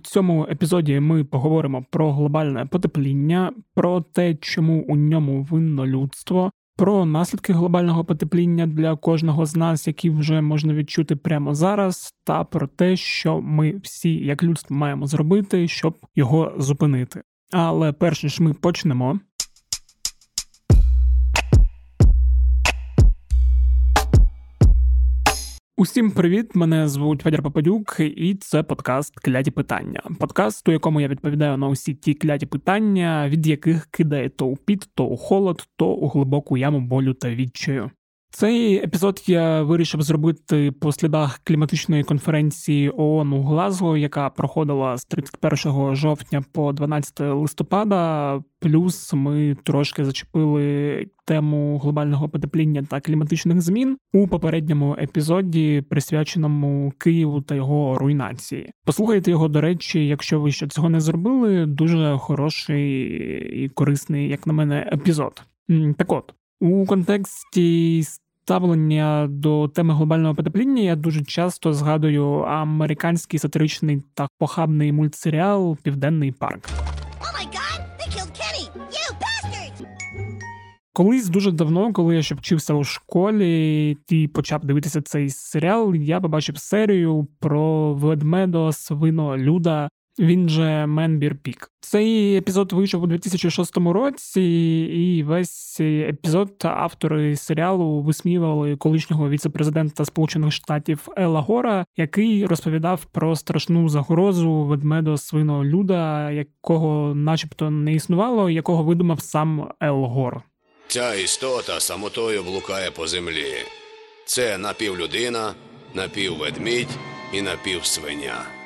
цьому епізоді ми поговоримо про глобальне потепління, про те, чому у ньому винно людство, про наслідки глобального потепління для кожного з нас, які вже можна відчути прямо зараз, та про те, що ми всі, як людство, маємо зробити, щоб його зупинити. Але перш ніж ми почнемо. Усім привіт! Мене звуть Федір Попадюк, і це подкаст Кляті питання. Подкаст, у якому я відповідаю на усі ті кляті питання, від яких кидає то у піт, то у холод, то у глибоку яму болю та відчаю. Цей епізод я вирішив зробити по слідах кліматичної конференції ООН у Глазго, яка проходила з 31 жовтня по 12 листопада. Плюс ми трошки зачепили тему глобального потепління та кліматичних змін у попередньому епізоді, присвяченому Києву та його руйнації. Послухайте його, до речі, якщо ви ще цього не зробили, дуже хороший і корисний, як на мене, епізод. Так от. У контексті ставлення до теми глобального потепління я дуже часто згадую американський сатиричний та похабний мультсеріал Південний парк. Колись дуже давно, коли я ще вчився у школі і почав дивитися цей серіал, я побачив серію про ведмедо свино люда він же Менбір Пік. Цей епізод вийшов у 2006 році, і весь епізод автори серіалу висміювали колишнього віцепрезидента Сполучених Штатів Ела Гора, який розповідав про страшну загрозу ведмедо свиного люда, якого, начебто, не існувало, якого видумав сам Ел Гор. Ця істота самотою блукає по землі. Це напівлюдина, напівведмідь і напівсвиня.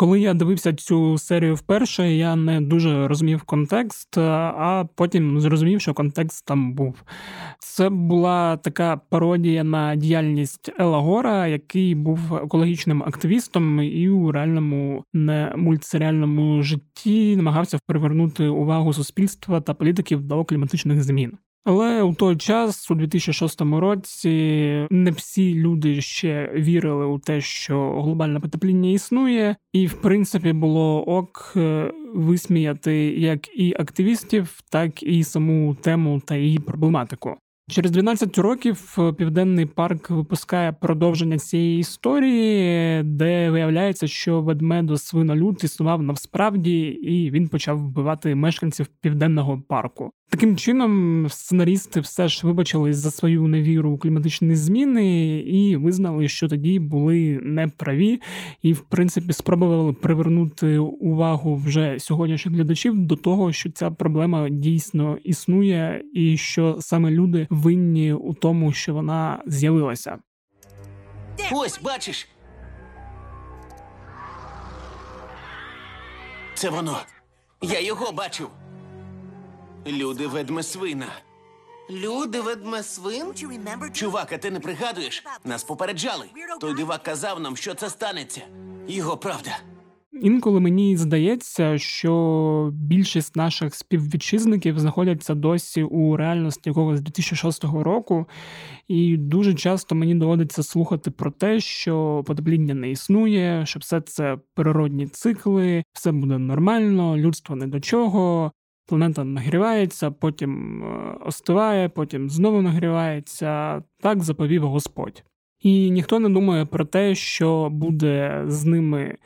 Коли я дивився цю серію вперше, я не дуже розумів контекст, а потім зрозумів, що контекст там був. Це була така пародія на діяльність Ела Гора, який був екологічним активістом і у реальному не мультсеріальному житті намагався привернути увагу суспільства та політиків до кліматичних змін. Але у той час, у 2006 році, не всі люди ще вірили у те, що глобальне потепління існує, і в принципі було ок е, висміяти як і активістів, так і саму тему та її проблематику. Через 12 років е, Південний парк випускає продовження цієї історії, де виявляється, що ведмедо свинолюд існував насправді, і він почав вбивати мешканців південного парку. Таким чином, сценарісти все ж вибачились за свою невіру у кліматичні зміни і визнали, що тоді були неправі, і в принципі спробували привернути увагу вже сьогоднішніх глядачів до того, що ця проблема дійсно існує, і що саме люди винні у тому, що вона з'явилася. Ось бачиш. Це воно. Я його бачив. Люди ведмесвина. Люди ведмесвин? Чувак, а ти не пригадуєш? Нас попереджали. Той дивак казав нам, що це станеться. Його правда. Інколи мені здається, що більшість наших співвітчизників знаходяться досі у реальності якогось 2006 року, і дуже часто мені доводиться слухати про те, що потепління не існує, що все це природні цикли, все буде нормально, людство не до чого. Планета нагрівається, потім е, остиває, потім знову нагрівається. Так заповів Господь. І ніхто не думає про те, що буде з ними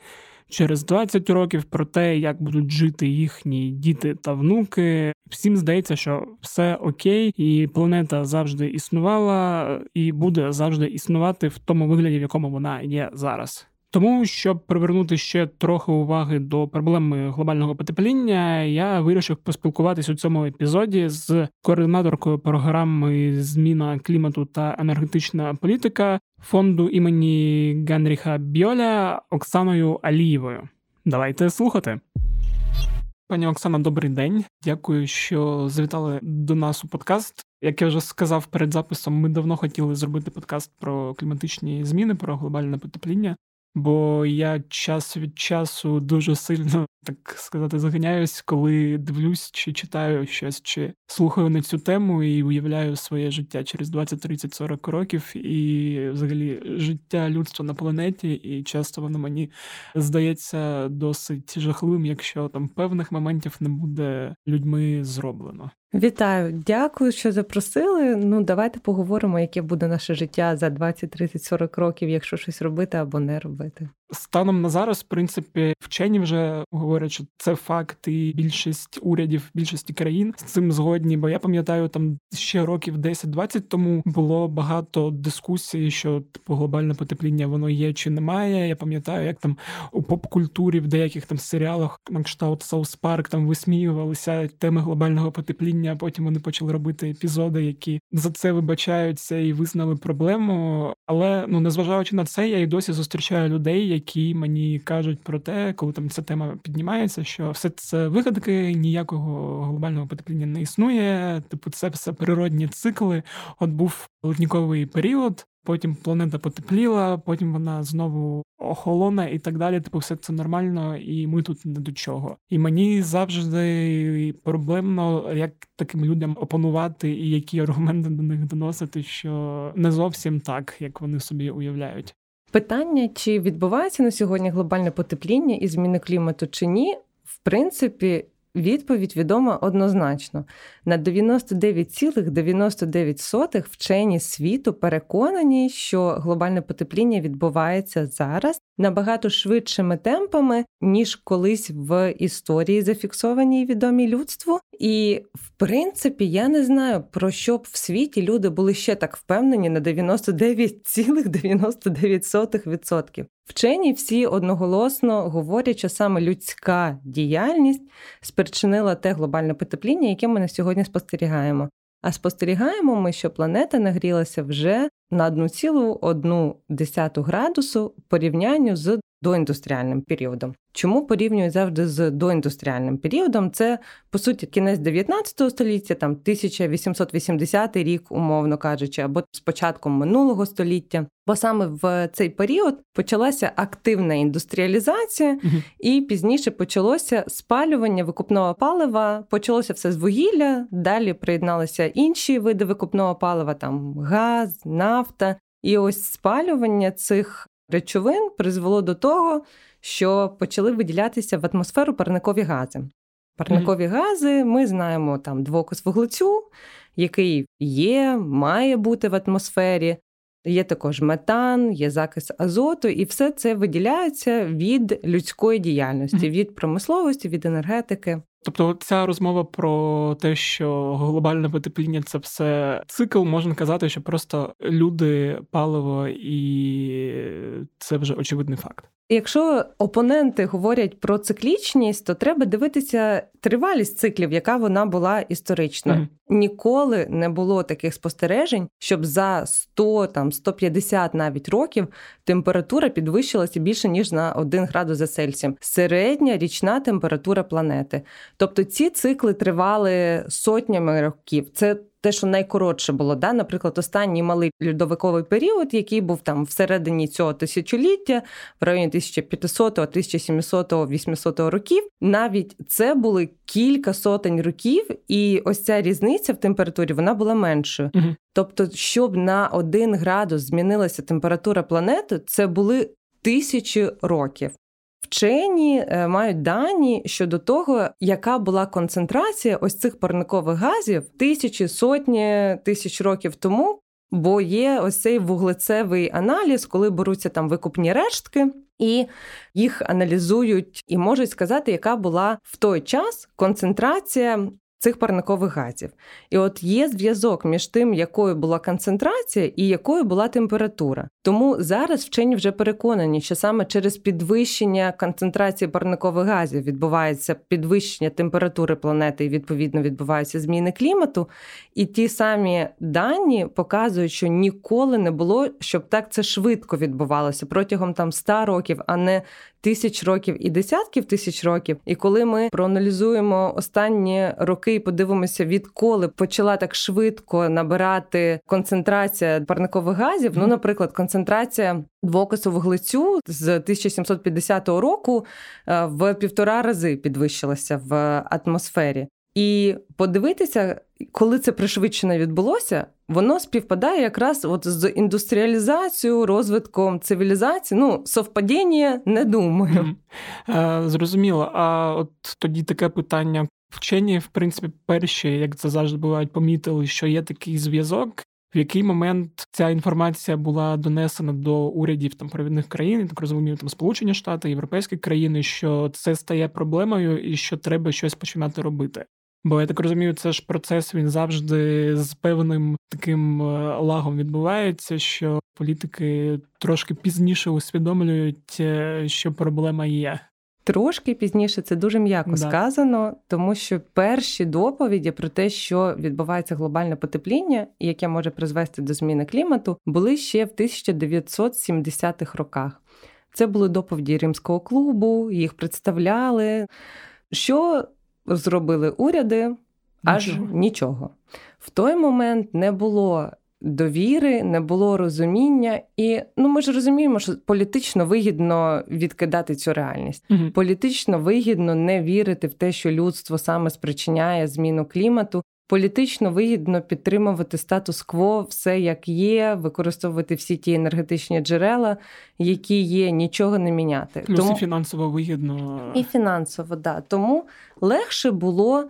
через 20 років, про те, як будуть жити їхні діти та внуки. Всім здається, що все окей, і планета завжди існувала і буде завжди існувати в тому вигляді, в якому вона є зараз. Тому, щоб привернути ще трохи уваги до проблеми глобального потепління, я вирішив поспілкуватись у цьому епізоді з координаторкою програми Зміна клімату та енергетична політика фонду імені Генріха Бьоля Оксаною Алієвою. Давайте слухати. Пані Оксана, добрий день. Дякую, що завітали до нас у подкаст. Як я вже сказав перед записом, ми давно хотіли зробити подкаст про кліматичні зміни, про глобальне потепління. Бо я час від часу дуже сильно так сказати заганяюсь, коли дивлюсь, чи читаю щось, чи слухаю на цю тему і уявляю своє життя через 20, 30, 40 років, і взагалі життя людства на планеті, і часто воно мені здається досить жахливим, якщо там певних моментів не буде людьми зроблено. Вітаю, дякую, що запросили. Ну, давайте поговоримо, яке буде наше життя за 20, 30, 40 років, якщо щось робити або не робити. Станом на зараз, в принципі, вчені вже говорять, що це факт, і більшість урядів, більшості країн з цим згодні. Бо я пам'ятаю, там ще років 10-20 тому було багато дискусій, що типу глобальне потепління воно є чи немає. Я пам'ятаю, як там у поп-культурі в деяких там серіалах на кшталт Саус Парк там висміювалися теми глобального потепління. а Потім вони почали робити епізоди, які за це вибачаються і визнали проблему. Але ну незважаючи на це, я і досі зустрічаю людей які мені кажуть про те, коли там ця тема піднімається, що все це вигадки, ніякого глобального потепління не існує. Типу, це все природні цикли. От був ледніковий період. Потім планета потепліла, потім вона знову охолоне і так далі. Типу, все це нормально, і ми тут не до чого. І мені завжди проблемно, як таким людям опанувати і які аргументи до них доносити, що не зовсім так, як вони собі уявляють. Питання, чи відбувається на сьогодні глобальне потепління і зміни клімату чи ні, в принципі, відповідь відома однозначно. На 99,99 вчені світу переконані, що глобальне потепління відбувається зараз набагато швидшими темпами, ніж колись в історії зафіксованій відомій людству. І в принципі, я не знаю про що б в світі люди були ще так впевнені на 99,99%. Вчені всі одноголосно говорять, що саме людська діяльність спричинила те глобальне потепління, яке ми на сьогодні спостерігаємо. А спостерігаємо ми, що планета нагрілася вже на 1,1 градусу в порівнянню з доіндустріальним періодом. Чому порівнюють завжди з доіндустріальним періодом? Це по суті кінець 19 століття, там 1880 рік, умовно кажучи, або з початком минулого століття. Бо саме в цей період почалася активна індустріалізація, uh і пізніше почалося спалювання викупного палива. Почалося все з вугілля. Далі приєдналися інші види викупного палива, там газ, нафта. І ось спалювання цих речовин призвело до того, що почали виділятися в атмосферу парникові гази. Парникові mm-hmm. гази ми знаємо там двокис вуглецю, який є, має бути в атмосфері. Є також метан, є закис азоту, і все це виділяється від людської діяльності, від промисловості, від енергетики. Тобто, ця розмова про те, що глобальне потепління це все цикл, можна казати, що просто люди, паливо, і це вже очевидний факт. Якщо опоненти говорять про циклічність, то треба дивитися тривалість циклів, яка вона була історично. Mm-hmm. Ніколи не було таких спостережень, щоб за 100, там 150 навіть років температура підвищилася більше ніж на 1 градус за Цельсієм. Середня річна температура планети. Тобто ці цикли тривали сотнями років. Це те, що найкоротше було, да, наприклад, останній малий льодовиковий період, який був там всередині цього тисячоліття, в районі 1500, 1700, 800 років, навіть це були кілька сотень років, і ось ця різниця в температурі вона була меншою. Угу. Тобто, щоб на один градус змінилася температура планети, це були тисячі років. Вчені е, мають дані щодо того, яка була концентрація ось цих парникових газів тисячі сотні тисяч років тому, бо є ось цей вуглецевий аналіз, коли беруться там викупні рештки. І їх аналізують і можуть сказати, яка була в той час концентрація цих парникових газів. І от є зв'язок між тим, якою була концентрація і якою була температура. Тому зараз вчені вже переконані, що саме через підвищення концентрації парникових газів відбувається підвищення температури планети і відповідно відбуваються зміни клімату. І ті самі дані показують, що ніколи не було, щоб так це швидко відбувалося протягом там 100 років, а не тисяч років і десятків тисяч років. І коли ми проаналізуємо останні роки і подивимося, відколи почала так швидко набирати концентрація парникових газів, ну, наприклад, концентрація концентрація двокису вуглецю з 1750 року е, в півтора рази підвищилася в атмосфері. І подивитися, коли це пришвидшено відбулося, воно співпадає якраз от з індустріалізацією, розвитком цивілізації. Ну, совпадіння не думаю. Mm. Зрозуміло. А от тоді таке питання. Вчені, в принципі, перші, як це завжди бувають, помітили, що є такий зв'язок. В який момент ця інформація була донесена до урядів там провідних країн, так розумію, там Сполучені Штати, європейські країни, що це стає проблемою і що треба щось починати робити? Бо я так розумію, це ж процес він завжди з певним таким е, лагом відбувається, що політики трошки пізніше усвідомлюють, е, що проблема є. Трошки пізніше це дуже м'яко да. сказано, тому що перші доповіді про те, що відбувається глобальне потепління, яке може призвести до зміни клімату, були ще в 1970-х роках. Це були доповіді Римського клубу, їх представляли. Що зробили уряди аж нічого. нічого. В той момент не було довіри, не було розуміння, і ну ми ж розуміємо, що політично вигідно відкидати цю реальність. Угу. Політично вигідно не вірити в те, що людство саме спричиняє зміну клімату. Політично вигідно підтримувати статус-кво, все як є, використовувати всі ті енергетичні джерела, які є, нічого не міняти. Плюс Тому... і фінансово вигідно. І фінансово, да. Тому легше було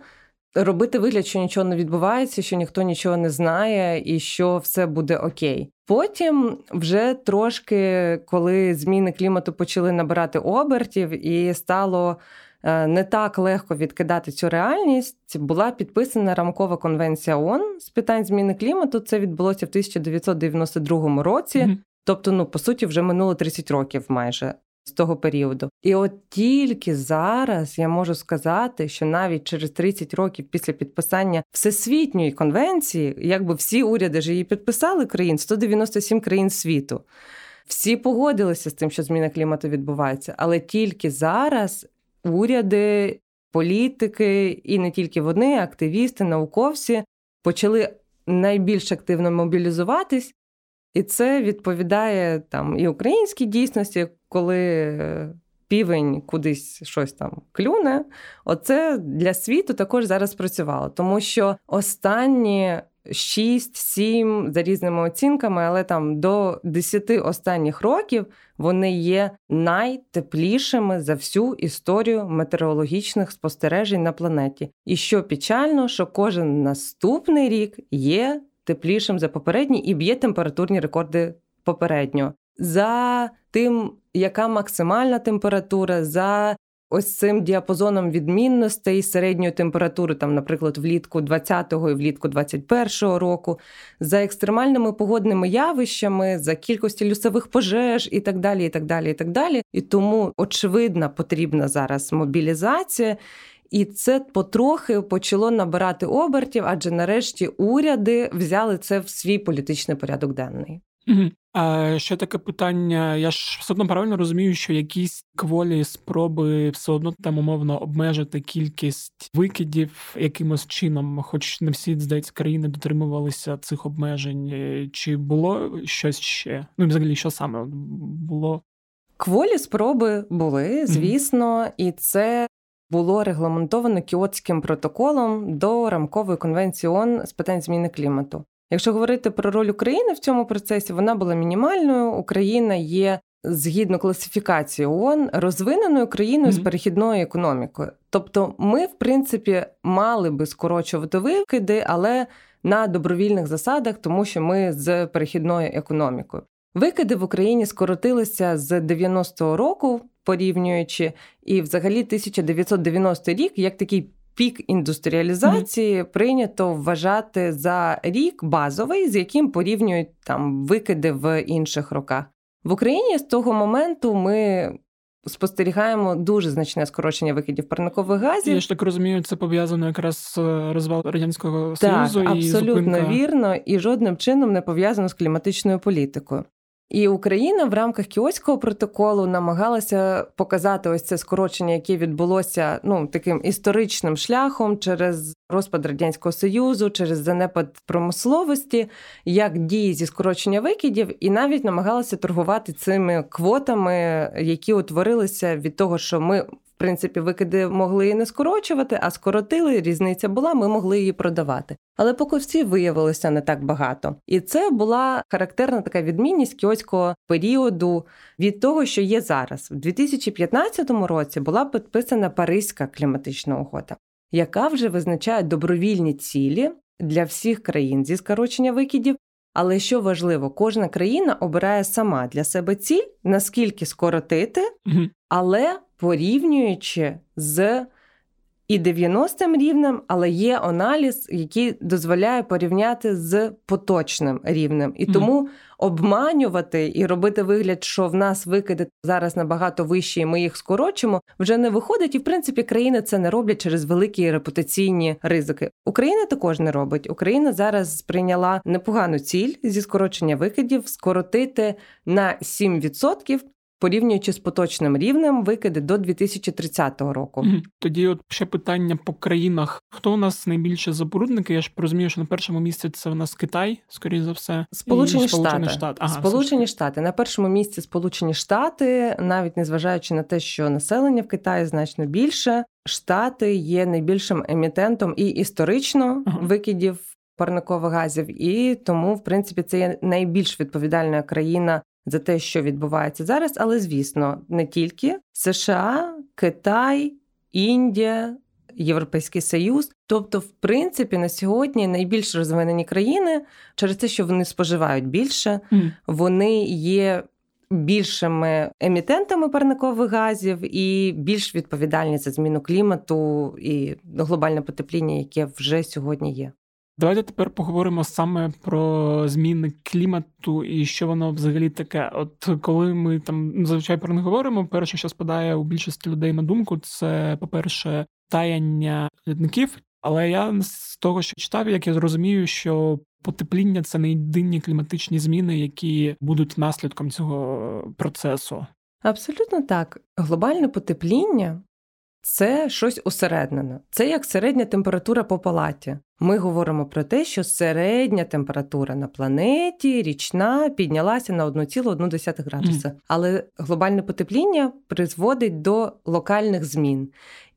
робити вигляд, що нічого не відбувається, що ніхто нічого не знає і що все буде окей. Потім вже трошки, коли зміни клімату почали набирати обертів, і стало е, не так легко відкидати цю реальність, була підписана рамкова конвенція ООН з питань зміни клімату. Це відбулося в 1992 році. Mm-hmm. Тобто, ну по суті, вже минуло 30 років майже з того періоду. І от тільки зараз я можу сказати, що навіть через 30 років після підписання всесвітньої конвенції, якби всі уряди ж її підписали країн, 197 країн світу. Всі погодилися з тим, що зміна клімату відбувається, але тільки зараз уряди, політики, і не тільки вони, активісти, науковці почали найбільш активно мобілізуватись, і це відповідає там і українській дійсності, коли півень кудись щось там клюне. Оце для світу також зараз працювало, тому що останні 6-7 за різними оцінками, але там до 10 останніх років вони є найтеплішими за всю історію метеорологічних спостережень на планеті. І що печально, що кожен наступний рік є теплішим за попередній і б'є температурні рекорди попередньо. За тим, яка максимальна температура, за ось цим діапазоном відмінностей середньої температури, там, наприклад, влітку 20-го і влітку 21-го року, за екстремальними погодними явищами, за кількістю лісових пожеж і так далі. І так далі, і так далі. І тому очевидна потрібна зараз мобілізація. І це потрохи почало набирати обертів, адже нарешті уряди взяли це в свій політичний порядок денний. Угу. А ще таке питання. Я ж все одно правильно розумію, що якісь кволі спроби все одно там умовно обмежити кількість викидів якимось чином, хоч не всі здається країни дотримувалися цих обмежень. Чи було щось ще? Ну і взагалі, що саме було? Кволі спроби були, звісно, mm-hmm. і це було регламентовано Кіотським протоколом до рамкової конвенції ООН з питань зміни клімату. Якщо говорити про роль України в цьому процесі, вона була мінімальною. Україна є згідно класифікації ООН розвиненою країною mm-hmm. з перехідною економікою. Тобто, ми, в принципі, мали би скорочувати викиди, але на добровільних засадах, тому що ми з перехідною економікою. Викиди в Україні скоротилися з 90-го року порівнюючи, і взагалі 1990 рік як такий. Пік індустріалізації mm-hmm. прийнято вважати за рік базовий, з яким порівнюють там викиди в інших роках. В Україні з того моменту ми спостерігаємо дуже значне скорочення викидів парникових газів. Я ж так розумію, це пов'язано якраз з розвал радянського союзу. Так, абсолютно і зупинка... вірно, і жодним чином не пов'язано з кліматичною політикою. І Україна в рамках Кіоського протоколу намагалася показати ось це скорочення, яке відбулося ну таким історичним шляхом через розпад радянського союзу, через занепад промисловості, як дії зі скорочення викидів, і навіть намагалася торгувати цими квотами, які утворилися від того, що ми в принципі, викиди могли і не скорочувати, а скоротили. Різниця була, ми могли її продавати. Але покупців виявилося не так багато. І це була характерна така відмінність кіоського періоду від того, що є зараз. У 2015 році була підписана Паризька кліматична угода, яка вже визначає добровільні цілі для всіх країн зі скорочення викидів. Але що важливо, кожна країна обирає сама для себе ціль, наскільки скоротити, але порівнюючи з і 90-м рівнем, але є аналіз, який дозволяє порівняти з поточним рівнем. І тому обманювати і робити вигляд, що в нас викиди зараз набагато вищі, і ми їх скорочимо, вже не виходить. І в принципі країни це не роблять через великі репутаційні ризики. Україна також не робить. Україна зараз сприйняла непогану ціль зі скорочення викидів скоротити на 7% порівнюючи з поточним рівнем викиди до 2030 року. Тоді, от ще питання по країнах: хто у нас найбільше забрудники? Я ж розумію, що на першому місці це у нас Китай, скоріш за все, Сполучені Штати. Штати. Ага, Сполучені Штати на першому місці Сполучені Штати, навіть незважаючи на те, що населення в Китаї значно більше. Штати є найбільшим емітентом і історично ага. викидів парникових газів, і тому, в принципі, це є найбільш відповідальна країна за те, що відбувається зараз, але звісно, не тільки США, Китай, Індія. Європейський союз, тобто, в принципі, на сьогодні найбільш розвинені країни через те, що вони споживають більше, mm. вони є більшими емітентами парникових газів і більш відповідальні за зміну клімату і глобальне потепління, яке вже сьогодні є. Давайте тепер поговоримо саме про зміни клімату і що воно взагалі таке. От коли ми там зазвичай про них говоримо, перше, що спадає у більшості людей на думку, це, по-перше, таяння лідників. Але я з того, що читав, як я зрозумію, що потепління це не єдині кліматичні зміни, які будуть наслідком цього процесу. Абсолютно так. Глобальне потепління це щось усереднене. Це як середня температура по палаті. Ми говоримо про те, що середня температура на планеті річна піднялася на 1,1 градуса. Mm. Але глобальне потепління призводить до локальних змін.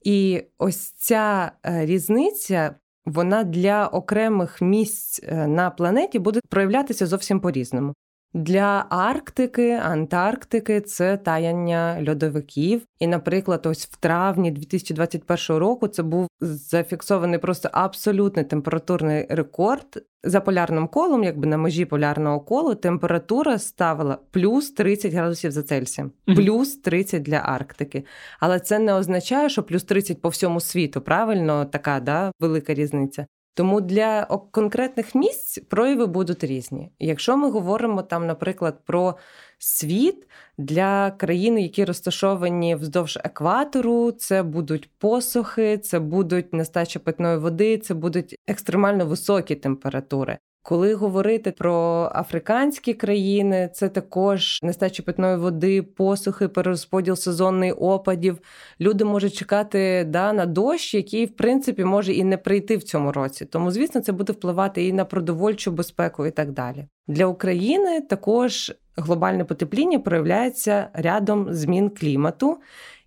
І ось ця е, різниця. Вона для окремих місць е, на планеті буде проявлятися зовсім по-різному. Для Арктики, Антарктики це таяння льодовиків. І, наприклад, ось в травні 2021 року це був зафіксований просто абсолютний температурний рекорд. За полярним колом, якби на межі полярного колу, температура ставила плюс 30 градусів за Цельсієм, плюс 30 для Арктики. Але це не означає, що плюс 30 по всьому світу. Правильно, така да, велика різниця. Тому для конкретних місць прояви будуть різні. Якщо ми говоримо там, наприклад, про світ для країн, які розташовані вздовж екватору, це будуть посухи, це будуть нестача питної води, це будуть екстремально високі температури. Коли говорити про африканські країни, це також нестача питної води, посухи, перерозподіл сезонних опадів. Люди можуть чекати да, на дощ, який, в принципі, може і не прийти в цьому році. Тому, звісно, це буде впливати і на продовольчу безпеку, і так далі. Для України також глобальне потепління проявляється рядом змін клімату.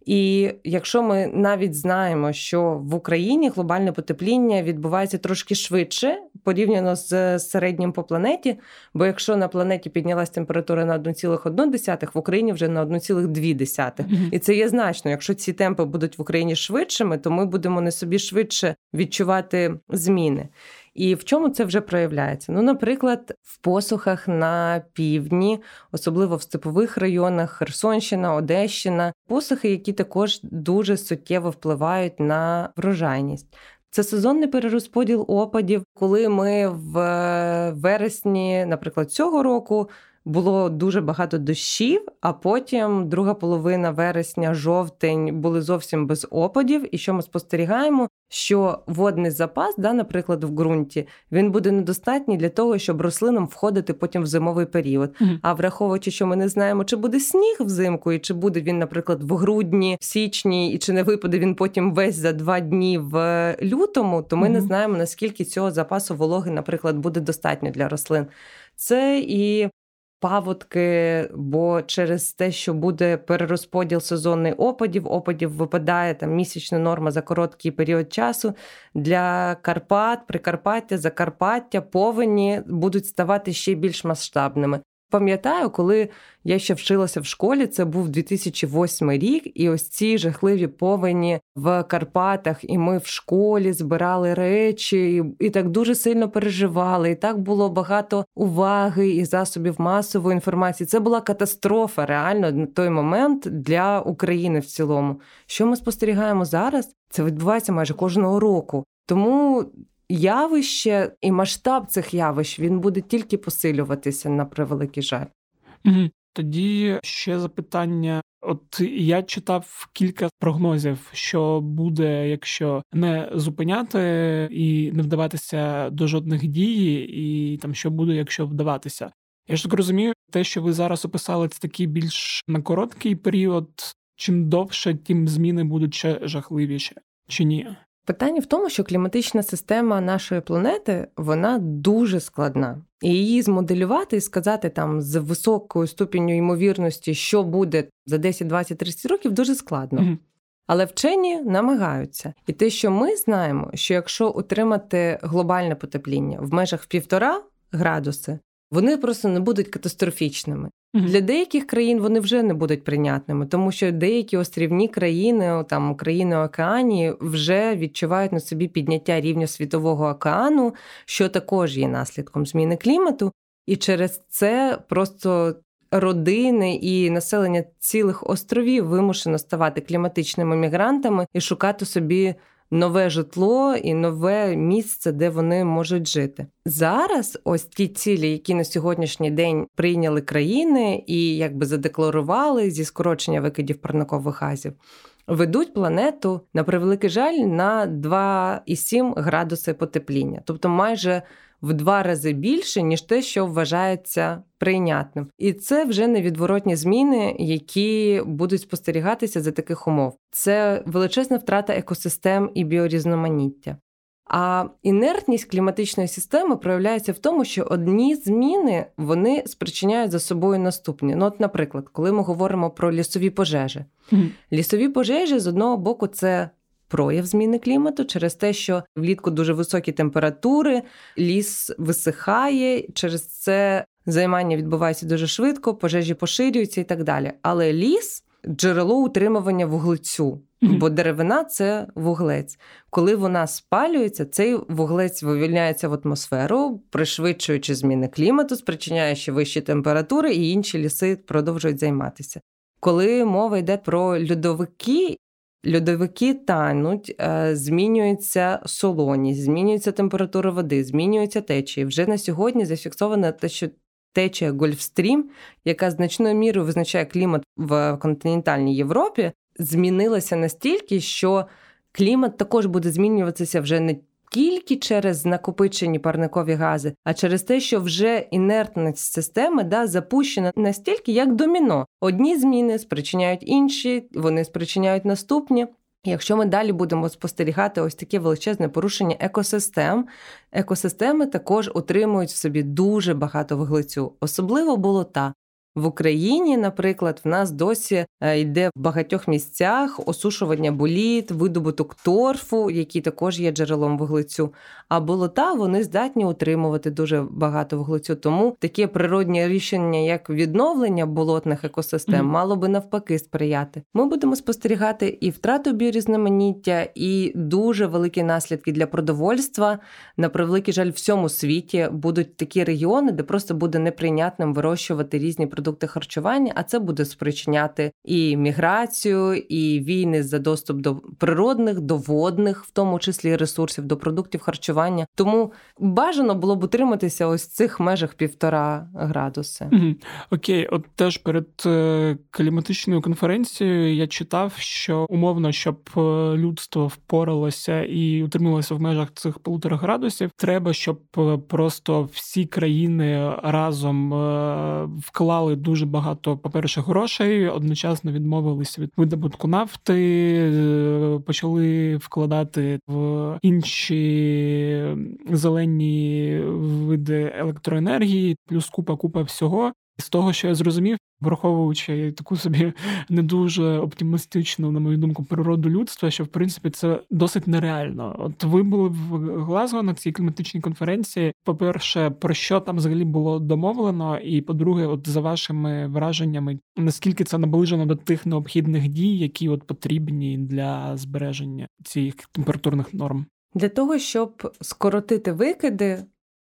І якщо ми навіть знаємо, що в Україні глобальне потепління відбувається трошки швидше порівняно з середнім по планеті, бо якщо на планеті піднялася температура на 1,1, в Україні вже на 1,2. Mm-hmm. І це є значно. Якщо ці темпи будуть в Україні швидшими, то ми будемо не собі швидше відчувати зміни. І в чому це вже проявляється? Ну, наприклад, в посухах на півдні, особливо в степових районах, Херсонщина, Одещина, посухи, які також дуже суттєво впливають на врожайність. Це сезонний перерозподіл опадів, коли ми в вересні, наприклад, цього року було дуже багато дощів, а потім друга половина вересня, жовтень були зовсім без опадів. І що ми спостерігаємо? Що водний запас, да, наприклад, в ґрунті, він буде недостатній для того, щоб рослинам входити потім в зимовий період. Mm-hmm. А враховуючи, що ми не знаємо, чи буде сніг взимку, і чи буде він, наприклад, в грудні, в січні, і чи не випаде він потім весь за два дні в лютому, то ми mm-hmm. не знаємо наскільки цього запасу вологи, наприклад, буде достатньо для рослин. Це і паводки, бо через те, що буде перерозподіл сезонних опадів, опадів випадає там місячна норма за короткий період часу. Для Карпат, Прикарпаття, Закарпаття, повені будуть ставати ще більш масштабними. Пам'ятаю, коли я ще вчилася в школі, це був 2008 рік, і ось ці жахливі повені в Карпатах, і ми в школі збирали речі, і, і так дуже сильно переживали. І так було багато уваги і засобів масової інформації. Це була катастрофа реально на той момент для України в цілому. Що ми спостерігаємо зараз? Це відбувається майже кожного року. Тому явище і масштаб цих явищ він буде тільки посилюватися на превеликий жаль. Тоді ще запитання. От я читав кілька прогнозів, що буде, якщо не зупиняти і не вдаватися до жодних дій, і там що буде, якщо вдаватися. Я ж так розумію, те, що ви зараз описали, це такий більш на короткий період. Чим довше, тим зміни будуть ще жахливіші, чи ні? Питання в тому, що кліматична система нашої планети вона дуже складна, і її змоделювати і сказати там з високою ступінню ймовірності, що буде за 10, 20, 30 років, дуже складно. Mm-hmm. Але вчені намагаються. І те, що ми знаємо, що якщо утримати глобальне потепління в межах півтора градуси, вони просто не будуть катастрофічними. Mm-hmm. Для деяких країн вони вже не будуть прийнятними, тому що деякі острівні країни, там країни океані, вже відчувають на собі підняття рівня світового океану, що також є наслідком зміни клімату, і через це просто родини і населення цілих островів вимушено ставати кліматичними мігрантами і шукати собі нове житло і нове місце, де вони можуть жити. Зараз ось ті цілі, які на сьогоднішній день прийняли країни і якби задекларували зі скорочення викидів парникових газів. Ведуть планету на превеликий жаль на 2,7 градуси потепління, тобто майже в два рази більше, ніж те, що вважається прийнятним. І це вже невідворотні зміни, які будуть спостерігатися за таких умов. Це величезна втрата екосистем і біорізноманіття. А інертність кліматичної системи проявляється в тому, що одні зміни вони спричиняють за собою наступні. Ну, от, наприклад, коли ми говоримо про лісові пожежі, mm-hmm. лісові пожежі з одного боку це прояв зміни клімату через те, що влітку дуже високі температури, ліс висихає, через це займання відбувається дуже швидко, пожежі поширюються і так далі. Але ліс джерело утримування вуглецю. Бо деревина це вуглець. Коли вона спалюється, цей вуглець вивільняється в атмосферу, пришвидшуючи зміни клімату, спричиняючи вищі температури, і інші ліси продовжують займатися. Коли мова йде про льодовики Льодовики тануть, е, змінюється солоність, змінюється температура води, змінюються течії. Вже на сьогодні зафіксовано те, що течія Гольфстрім, яка значною мірою визначає клімат в континентальній Європі, змінилася настільки, що клімат також буде змінюватися вже не тільки через накопичені парникові гази, а через те, що вже інертність системи да, запущена настільки, як доміно. Одні зміни спричиняють інші, вони спричиняють наступні. Якщо ми далі будемо спостерігати ось таке величезне порушення екосистем, екосистеми також утримують в собі дуже багато вуглецю, особливо болота. В Україні, наприклад, в нас досі е, йде в багатьох місцях осушування боліт, видобуток торфу, який також є джерелом вуглецю. А болота вони здатні утримувати дуже багато вуглецю. Тому таке природнє рішення, як відновлення болотних екосистем, mm-hmm. мало би навпаки сприяти. Ми будемо спостерігати і втрату біорізноманіття, і дуже великі наслідки для продовольства. На превеликий жаль, в всьому світі будуть такі регіони, де просто буде неприйнятним вирощувати різні продукти продукти харчування, а це буде спричиняти і міграцію, і війни за доступ до природних, до водних, в тому числі ресурсів, до продуктів харчування. Тому бажано було б утриматися ось цих межах півтора градуси. Угу. Окей, от теж перед е, кліматичною конференцією я читав, що умовно, щоб е, людство впоралося і утрималося в межах цих полутора градусів, треба, щоб е, просто всі країни разом вклали дуже багато, по перше, грошей, одночасно відмовились від видобутку нафти, почали вкладати в інші зелені види електроенергії, плюс купа купа всього. З того, що я зрозумів, враховуючи таку собі не дуже оптимістичну, на мою думку, природу людства, що в принципі це досить нереально. От ви були в Глазго на цій кліматичній конференції. По-перше, про що там взагалі було домовлено, і по-друге, от за вашими враженнями, наскільки це наближено до тих необхідних дій, які от потрібні для збереження цих температурних норм. Для того щоб скоротити викиди,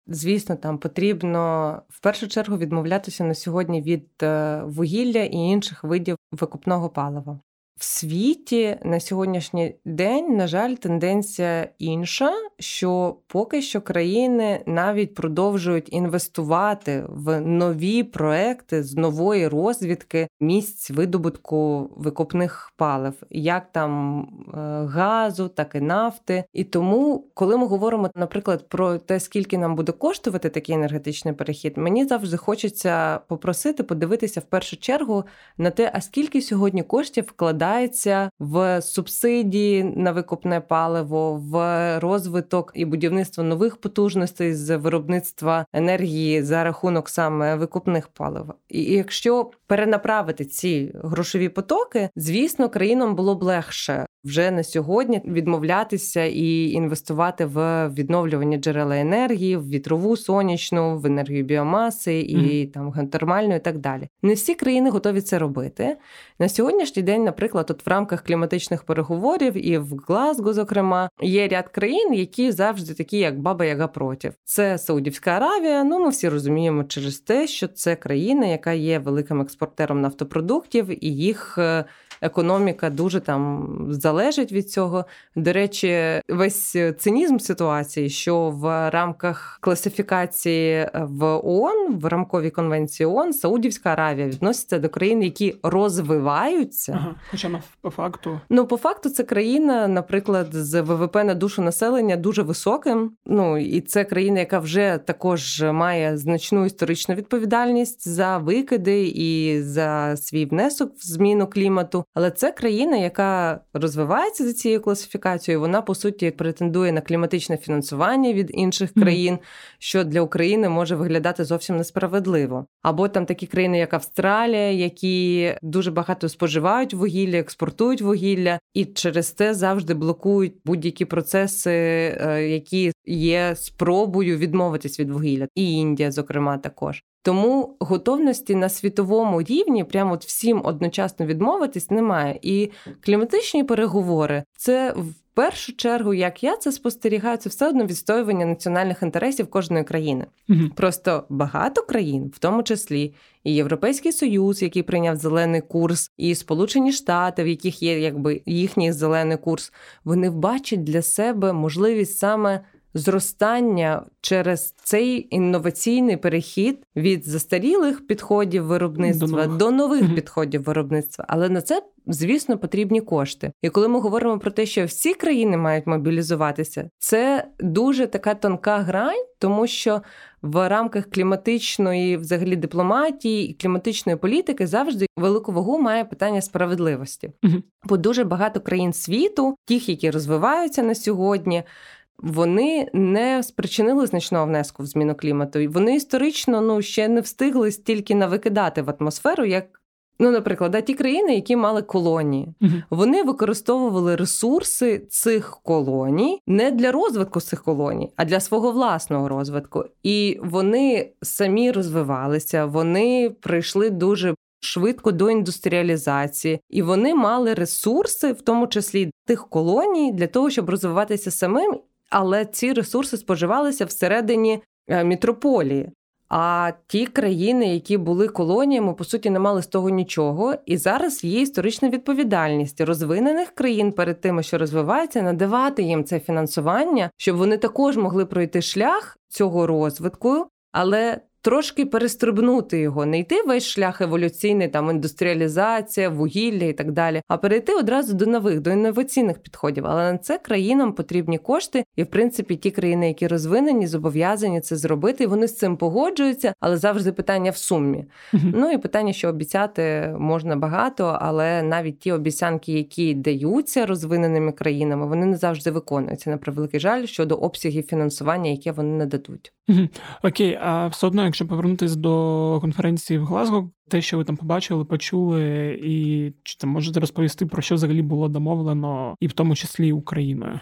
Звісно, там потрібно в першу чергу відмовлятися на сьогодні від е, вугілля і інших видів викупного палива. В світі на сьогоднішній день, на жаль, тенденція інша, що поки що країни навіть продовжують інвестувати в нові проекти з нової розвідки місць видобутку викопних палив, як там е, газу, так і нафти. І тому, коли ми говоримо, наприклад, про те, скільки нам буде коштувати такий енергетичний перехід, мені завжди хочеться попросити подивитися в першу чергу на те, а скільки сьогодні коштів вкладає вкладається в субсидії на викопне паливо, в розвиток і будівництво нових потужностей з виробництва енергії за рахунок саме викопних палив. І якщо перенаправити ці грошові потоки, звісно, країнам було б легше вже на сьогодні відмовлятися і інвестувати в відновлювання джерела енергії, в вітрову сонячну, в енергію біомаси і mm. там геотермальну і так далі. Не всі країни готові це робити на сьогоднішній день. Наприклад, от в рамках кліматичних переговорів і в Глазго, зокрема, є ряд країн, які завжди такі, як Баба Яга проти. Це Саудівська Аравія. Ну ми всі розуміємо через те, що це країна, яка є великим експортером нафтопродуктів, і їх е, економіка дуже там залежить від цього. До речі, весь цинізм ситуації, що в рамках класифікації в ООН, в рамковій конвенції ООН, Саудівська Аравія відноситься до країн, які розвиваються. Ага, Хоча по факту, ну по факту, це країна, наприклад, з ВВП на душу населення дуже високим. Ну і це країна, яка вже також має значну історичну відповідальність за викиди і за свій внесок в зміну клімату. Але це країна, яка розвивається за цією класифікацією. Вона по суті претендує на кліматичне фінансування від інших країн, що для України може виглядати зовсім несправедливо. Або там такі країни, як Австралія, які дуже багато споживають вугілля, експортують вугілля, і через це завжди блокують будь-які процеси, е, які є спробою відмовитись від вугілля, і Індія, зокрема, також. Тому готовності на світовому рівні, прямо от всім одночасно відмовитись, немає. І кліматичні переговори це в першу чергу, як я це спостерігаю, це все одно відстоювання національних інтересів кожної країни. Угу. Просто багато країн, в тому числі і Європейський Союз, який прийняв зелений курс, і Сполучені Штати, в яких є якби їхній зелений курс, вони бачать для себе можливість саме зростання через цей інноваційний перехід від застарілих підходів виробництва до нових, до нових mm-hmm. підходів виробництва. Але на це, звісно, потрібні кошти. І коли ми говоримо про те, що всі країни мають мобілізуватися, це дуже така тонка грань, тому що в рамках кліматичної, взагалі, дипломатії і кліматичної політики завжди велику вагу має питання справедливості. Mm-hmm. Бо дуже багато країн світу, тих, які розвиваються на сьогодні вони не спричинили значного внеску в зміну клімату. І Вони історично ну ще не встигли стільки навикидати в атмосферу, як. Ну, наприклад, да, ті країни, які мали колонії, uh вони використовували ресурси цих колоній не для розвитку цих колоній, а для свого власного розвитку. І вони самі розвивалися, вони прийшли дуже швидко до індустріалізації, і вони мали ресурси, в тому числі тих колоній, для того, щоб розвиватися самим але ці ресурси споживалися всередині е, мітрополії. А ті країни, які були колоніями, по суті, не мали з того нічого. І зараз є історична відповідальність розвинених країн перед тими, що розвиваються, надавати їм це фінансування, щоб вони також могли пройти шлях цього розвитку, але трошки перестрибнути його, не йти весь шлях еволюційний, там індустріалізація, вугілля і так далі, а перейти одразу до нових, до інноваційних підходів. Але на це країнам потрібні кошти, і в принципі ті країни, які розвинені, зобов'язані це зробити. і Вони з цим погоджуються, але завжди питання в сумі. Ну і питання, що обіцяти можна багато, але навіть ті обіцянки, які даються розвиненими країнами, вони не завжди виконуються на превеликий жаль щодо обсягів фінансування, яке вони нададуть. Окей, а все одно якщо повернутися до конференції в Глазго, те, що ви там побачили, почули, і чи там можете розповісти про що взагалі було домовлено, і в тому числі Україною?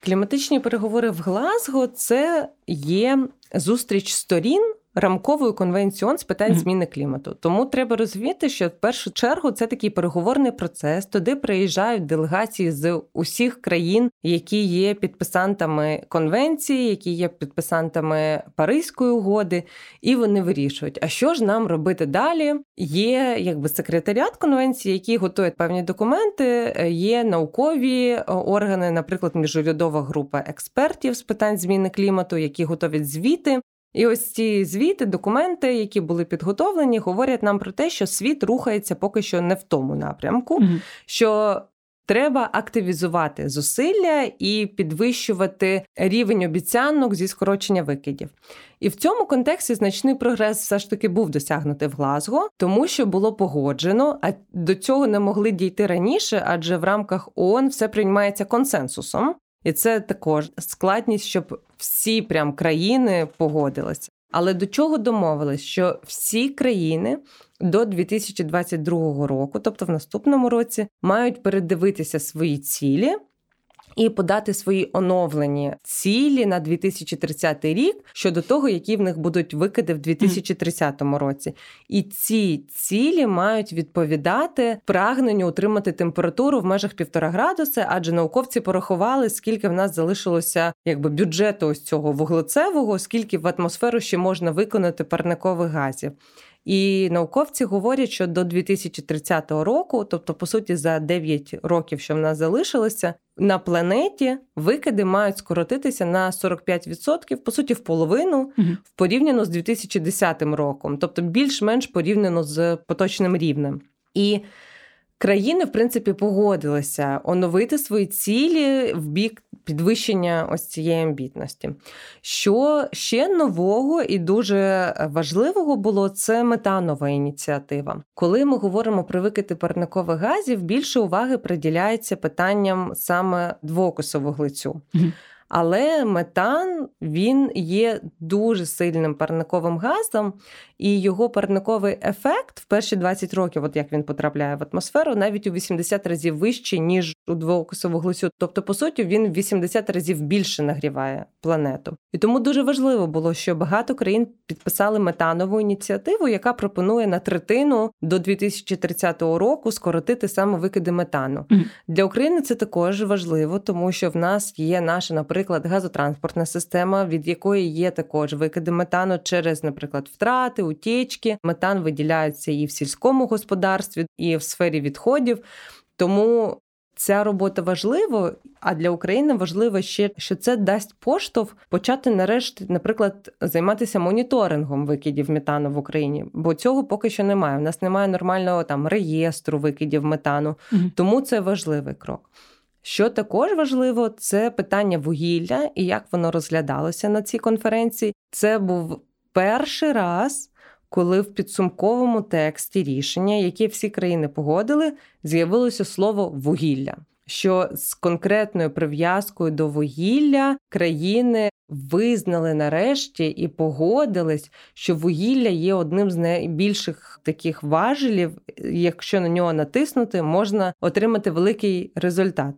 Кліматичні переговори в Глазго це є зустріч сторін рамковою конвенціон з питань зміни клімату. Тому треба розуміти, що в першу чергу це такий переговорний процес. Туди приїжджають делегації з усіх країн, які є підписантами конвенції, які є підписантами Паризької угоди, і вони вирішують, а що ж нам робити далі. Є якби секретаріат конвенції, які готують певні документи, є наукові органи, наприклад, міжурядова група експертів з питань зміни клімату, які готові звіти. І ось ці звіти, документи, які були підготовлені, говорять нам про те, що світ рухається поки що не в тому напрямку, mm-hmm. що треба активізувати зусилля і підвищувати рівень обіцянок зі скорочення викидів. І в цьому контексті значний прогрес все ж таки був досягнутий в Глазго, тому що було погоджено, а до цього не могли дійти раніше, адже в рамках ООН все приймається консенсусом. І це також складність, щоб всі прям країни погодилися. Але до чого домовились, що всі країни до 2022 року, тобто в наступному році, мають передивитися свої цілі і подати свої оновлені цілі на 2030 рік щодо того, які в них будуть викиди в 2030 році. І ці цілі мають відповідати прагненню утримати температуру в межах півтора градуса, адже науковці порахували, скільки в нас залишилося якби бюджету ось цього вуглецевого, скільки в атмосферу ще можна виконати парникових газів. І науковці говорять, що до 2030 року, тобто, по суті, за 9 років, що в нас залишилося, на планеті викиди мають скоротитися на 45%, по суті, в половину угу. в порівняно з 2010 роком, тобто більш-менш порівняно з поточним рівнем. І країни, в принципі, погодилися оновити свої цілі в бік підвищення ось цієї амбітності. Що ще нового і дуже важливого було, це метанова ініціатива. Коли ми говоримо про викиди парникових газів, більше уваги приділяється питанням саме двокису вуглецю. Але метан він є дуже сильним парниковим газом, і його парниковий ефект в перші 20 років, от як він потрапляє в атмосферу, навіть у 80 разів вищий, ніж двоокису вуглецю. Тобто, по суті, він в 80 разів більше нагріває планету. І тому дуже важливо було, що багато країн підписали метанову ініціативу, яка пропонує на третину до 2030 року скоротити саме викиди метану. Mm. Для України це також важливо, тому що в нас є наша, наприклад, газотранспортна система, від якої є також викиди метану через, наприклад, втрати утічки. Метан виділяється і в сільському господарстві, і в сфері відходів. Тому ця робота важлива, а для України важливо ще, що це дасть поштовх почати нарешті, наприклад, займатися моніторингом викидів метану в Україні, бо цього поки що немає. У нас немає нормального там реєстру викидів метану, угу. тому це важливий крок. Що також важливо, це питання вугілля і як воно розглядалося на цій конференції. Це був перший раз, коли в підсумковому тексті рішення, які всі країни погодили, з'явилося слово вугілля. Що з конкретною прив'язкою до вугілля країни визнали нарешті і погодились, що вугілля є одним з найбільших таких важелів, якщо на нього натиснути, можна отримати великий результат.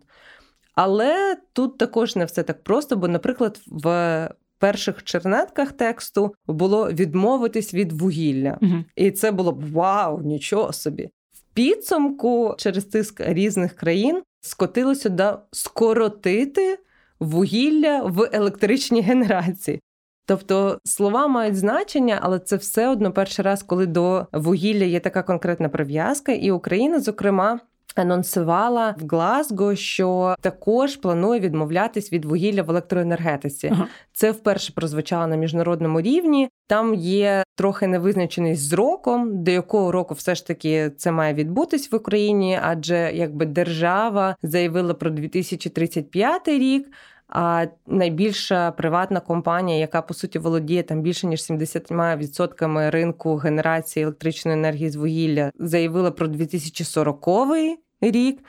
Але тут також не все так просто, бо, наприклад, в перших чернетках тексту було відмовитись від вугілля. Угу. І це було б вау, нічого собі. В підсумку через тиск різних країн скотилося до скоротити вугілля в електричній генерації. Тобто слова мають значення, але це все одно перший раз, коли до вугілля є така конкретна прив'язка, і Україна, зокрема. Анонсувала в Глазго, що також планує відмовлятись від вугілля в електроенергетиці. Ага. Це вперше прозвучало на міжнародному рівні. Там є трохи невизначеність з роком, до якого року все ж таки це має відбутись в Україні, адже якби держава заявила про 2035 рік. А найбільша приватна компанія, яка по суті володіє там більше ніж 70% ринку генерації електричної енергії з вугілля, заявила про 2040 рік.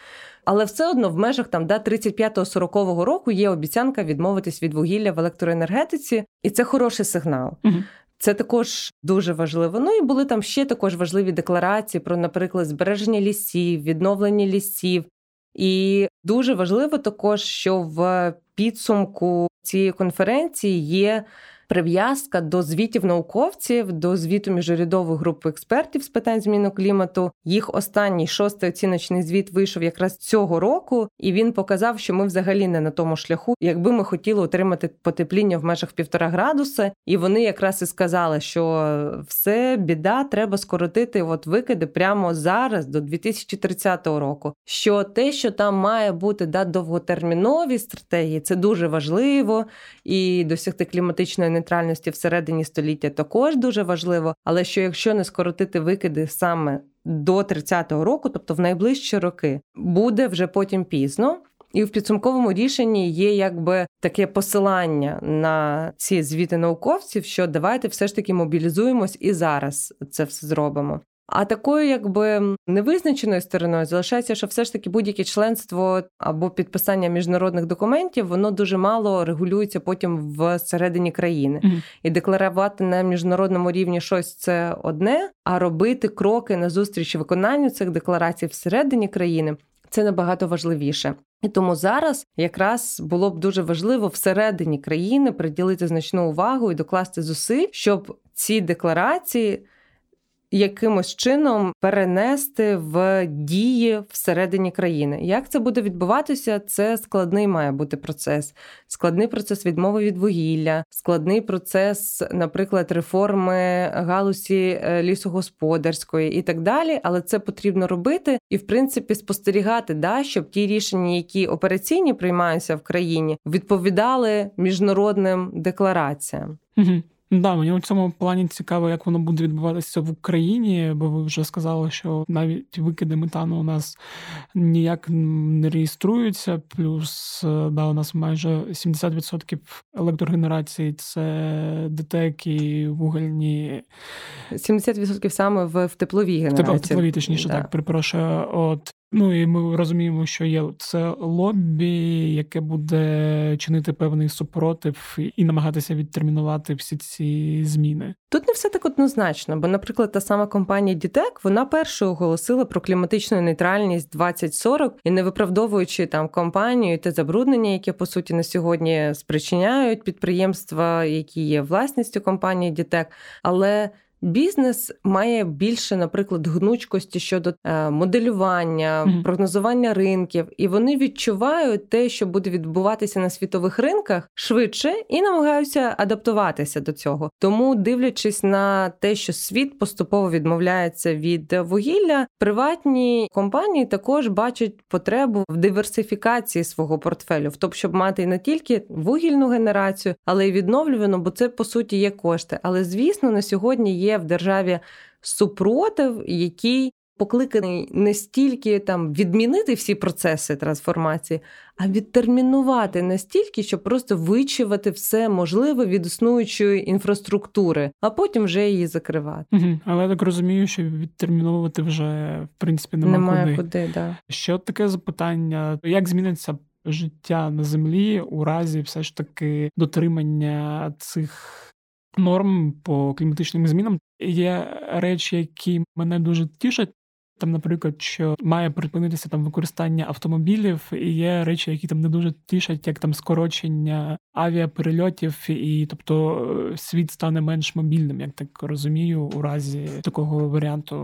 Але все одно в межах там да 35-40 року є обіцянка відмовитись від вугілля в електроенергетиці, і це хороший сигнал. Угу. Це також дуже важливо. Ну і були там ще також важливі декларації про, наприклад, збереження лісів, відновлення лісів. І дуже важливо також, що в підсумку цієї конференції є прив'язка до звітів науковців, до звіту міжурядової групи експертів з питань зміни клімату. Їх останній шостий оціночний звіт вийшов якраз цього року, і він показав, що ми взагалі не на тому шляху, якби ми хотіли отримати потепління в межах півтора градуса. І вони якраз і сказали, що все біда, треба скоротити от викиди прямо зараз, до 2030 року. Що те, що там має бути да довготермінові стратегії, це дуже важливо і досягти кліматичної нейтральності всередині століття також дуже важливо. Але що якщо не скоротити викиди саме до 30-го року, тобто в найближчі роки, буде вже потім пізно. І в підсумковому рішенні є якби таке посилання на ці звіти науковців, що давайте все ж таки мобілізуємось і зараз це все зробимо. А такою, якби невизначеною стороною залишається, що все ж таки будь-яке членство або підписання міжнародних документів, воно дуже мало регулюється потім всередині країни. Mm-hmm. І декларувати на міжнародному рівні щось це одне, а робити кроки на зустріч виконанню цих декларацій всередині країни це набагато важливіше. І тому зараз якраз було б дуже важливо всередині країни приділити значну увагу і докласти зусиль, щоб ці декларації якимось чином перенести в дії всередині країни. Як це буде відбуватися? Це складний має бути процес, складний процес відмови від вугілля, складний процес, наприклад, реформи галузі е, лісогосподарської і так далі. Але це потрібно робити і, в принципі, спостерігати, да, щоб ті рішення, які операційні приймаються в країні, відповідали міжнародним деклараціям. Угу. Да, мені у цьому плані цікаво, як воно буде відбуватися в Україні, бо ви вже сказали, що навіть викиди метану у нас ніяк не реєструються. Плюс е, да, у нас майже 70% електрогенерації це ДТЕК і вугільні. 70% саме в тепловій генерації. В тепловій, точніше, да. так, перепрошую. От Ну і ми розуміємо, що є це лобі, яке буде чинити певний супротив і намагатися відтермінувати всі ці зміни. Тут не все так однозначно, бо, наприклад, та сама компанія Дітек вона першою оголосила про кліматичну нейтральність 2040 і не виправдовуючи там компанію те забруднення, яке по суті на сьогодні спричиняють підприємства, які є власністю компанії Дітек, але Бізнес має більше, наприклад, гнучкості щодо е, моделювання, mm-hmm. прогнозування ринків, і вони відчувають те, що буде відбуватися на світових ринках швидше, і намагаються адаптуватися до цього. Тому, дивлячись на те, що світ поступово відмовляється від вугілля, приватні компанії також бачать потребу в диверсифікації свого портфелю, в тому, щоб мати не тільки вугільну генерацію, але й відновлювану, бо це по суті є кошти. Але звісно, на сьогодні є в державі супротив, який покликаний не стільки там відмінити всі процеси трансформації, а відтермінувати настільки, щоб просто вичувати все можливе від існуючої інфраструктури, а потім вже її закривати. Угу. Але я так розумію, що відтерміновувати вже в принципі немає, немає куди. куди да. Ще таке запитання: як зміниться? Життя на землі у разі все ж таки дотримання цих норм по кліматичним змінам. Є речі, які мене дуже тішать. Там, наприклад, що має припинитися там використання автомобілів, і є речі, які там не дуже тішать, як там скорочення авіаперельотів, і тобто світ стане менш мобільним, як так розумію, у разі такого варіанту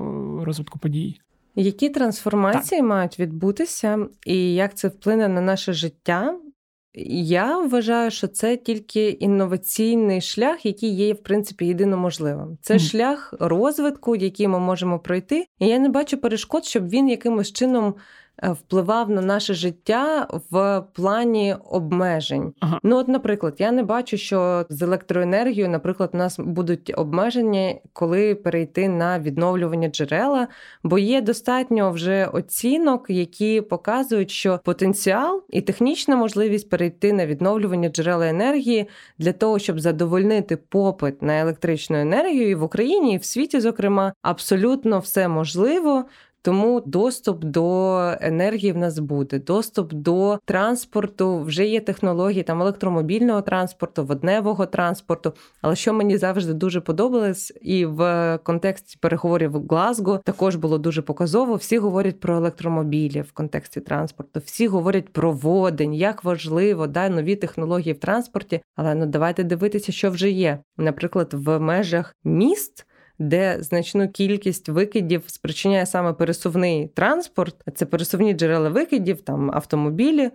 розвитку подій. Які трансформації так. мають відбутися, і як це вплине на наше життя? Я вважаю, що це тільки інноваційний шлях, який є, в принципі, єдино можливим. Це mm. шлях розвитку, який ми можемо пройти. І я не бачу перешкод, щоб він якимось чином впливав на наше життя в плані обмежень. Ага. Ну, от, наприклад, я не бачу, що з електроенергією, наприклад, у нас будуть обмеження, коли перейти на відновлювання джерела, бо є достатньо вже оцінок, які показують, що потенціал і технічна можливість перейти на відновлювання джерела енергії для того, щоб задовольнити попит на електричну енергію і в Україні і в світі, зокрема, абсолютно все можливо. Тому доступ до енергії в нас буде, доступ до транспорту. Вже є технології там електромобільного транспорту, водневого транспорту. Але що мені завжди дуже подобалось, і в контексті переговорів в Глазго також було дуже показово. Всі говорять про електромобілі в контексті транспорту, всі говорять про водень, як важливо да нові технології в транспорті. Але ну давайте дивитися, що вже є. Наприклад, в межах міст де значну кількість викидів спричиняє саме пересувний транспорт, це пересувні джерела викидів, там автомобілі.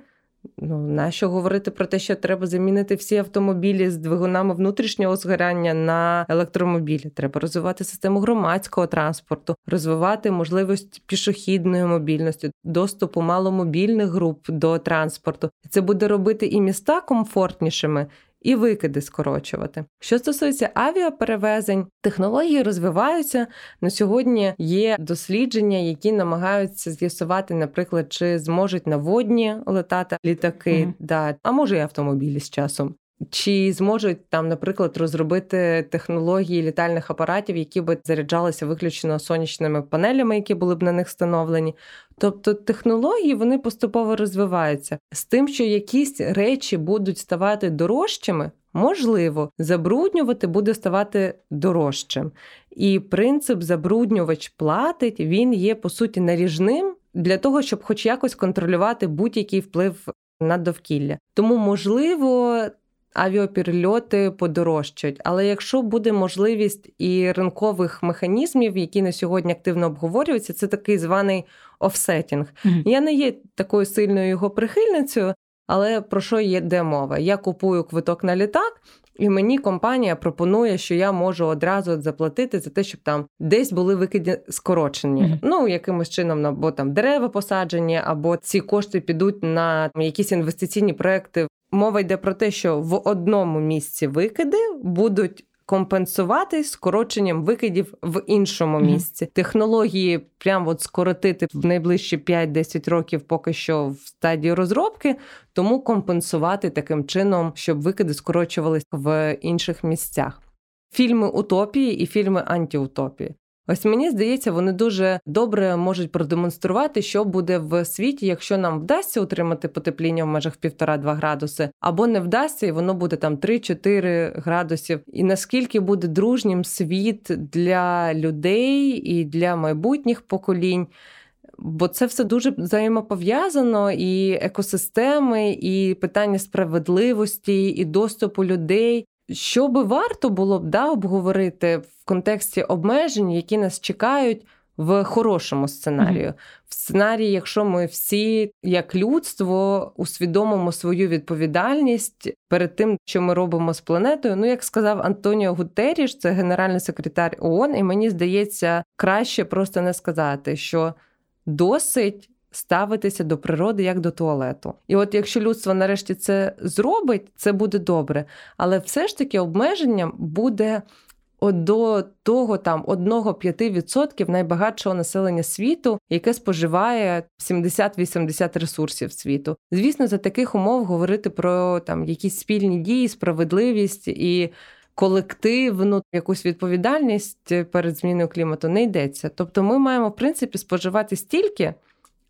Ну, нащо говорити про те, що треба замінити всі автомобілі з двигунами внутрішнього згоряння на електромобілі? Треба розвивати систему громадського транспорту, розвивати можливість пішохідної мобільності, доступу маломобільних груп до транспорту. Це буде робити і міста комфортнішими, і викиди скорочувати. Що стосується авіаперевезень, технології розвиваються. На сьогодні є дослідження, які намагаються з'ясувати, наприклад, чи зможуть на водні летати літаки, mm да, а може і автомобілі з часом. Чи зможуть там, наприклад, розробити технології літальних апаратів, які б заряджалися виключно сонячними панелями, які були б на них встановлені? Тобто технології вони поступово розвиваються з тим, що якісь речі будуть ставати дорожчими, можливо, забруднювати буде ставати дорожчим. І принцип забруднювач платить, він є по суті наріжним для того, щоб хоч якось контролювати будь-який вплив на довкілля. Тому можливо авіаперельоти подорожчають. Але якщо буде можливість і ринкових механізмів, які на сьогодні активно обговорюються, це такий званий офсетінг. Mm-hmm. Я не є такою сильною його прихильницею, але про що є де мова? Я купую квиток на літак. І мені компанія пропонує, що я можу одразу заплатити за те, щоб там десь були викиди скорочені. Mm-hmm. Ну якимось чином, або там дерева посаджені, або ці кошти підуть на якісь інвестиційні проекти мова йде про те, що в одному місці викиди будуть. Компенсувати скороченням викидів в іншому місці. Mm-hmm. Технології прямо от скоротити в найближчі 5-10 років, поки що в стадії розробки, тому компенсувати таким чином, щоб викиди скорочувалися в інших місцях. Фільми утопії і фільми антиутопії. Ось мені здається, вони дуже добре можуть продемонструвати, що буде в світі, якщо нам вдасться утримати потепління в межах 1,5-2 градуси, або не вдасться, і воно буде там 3-4 градусів. І наскільки буде дружнім світ для людей і для майбутніх поколінь. Бо це все дуже взаємопов'язано, і екосистеми, і питання справедливості, і доступу людей що би варто було б да, обговорити в контексті обмежень, які нас чекають в хорошому сценарію. Mm-hmm. В сценарії, якщо ми всі, як людство, усвідомимо свою відповідальність перед тим, що ми робимо з планетою. Ну, як сказав Антоніо Гутеріш, це генеральний секретар ООН, і мені здається, краще просто не сказати, що досить ставитися до природи як до туалету. І от якщо людство нарешті це зробить, це буде добре. Але все ж таки обмеження буде. До того там 1-5% найбагатшого населення світу, яке споживає 70-80 ресурсів світу. Звісно, за таких умов говорити про там якісь спільні дії, справедливість і колективну якусь відповідальність перед зміною клімату не йдеться. Тобто, ми маємо в принципі споживати стільки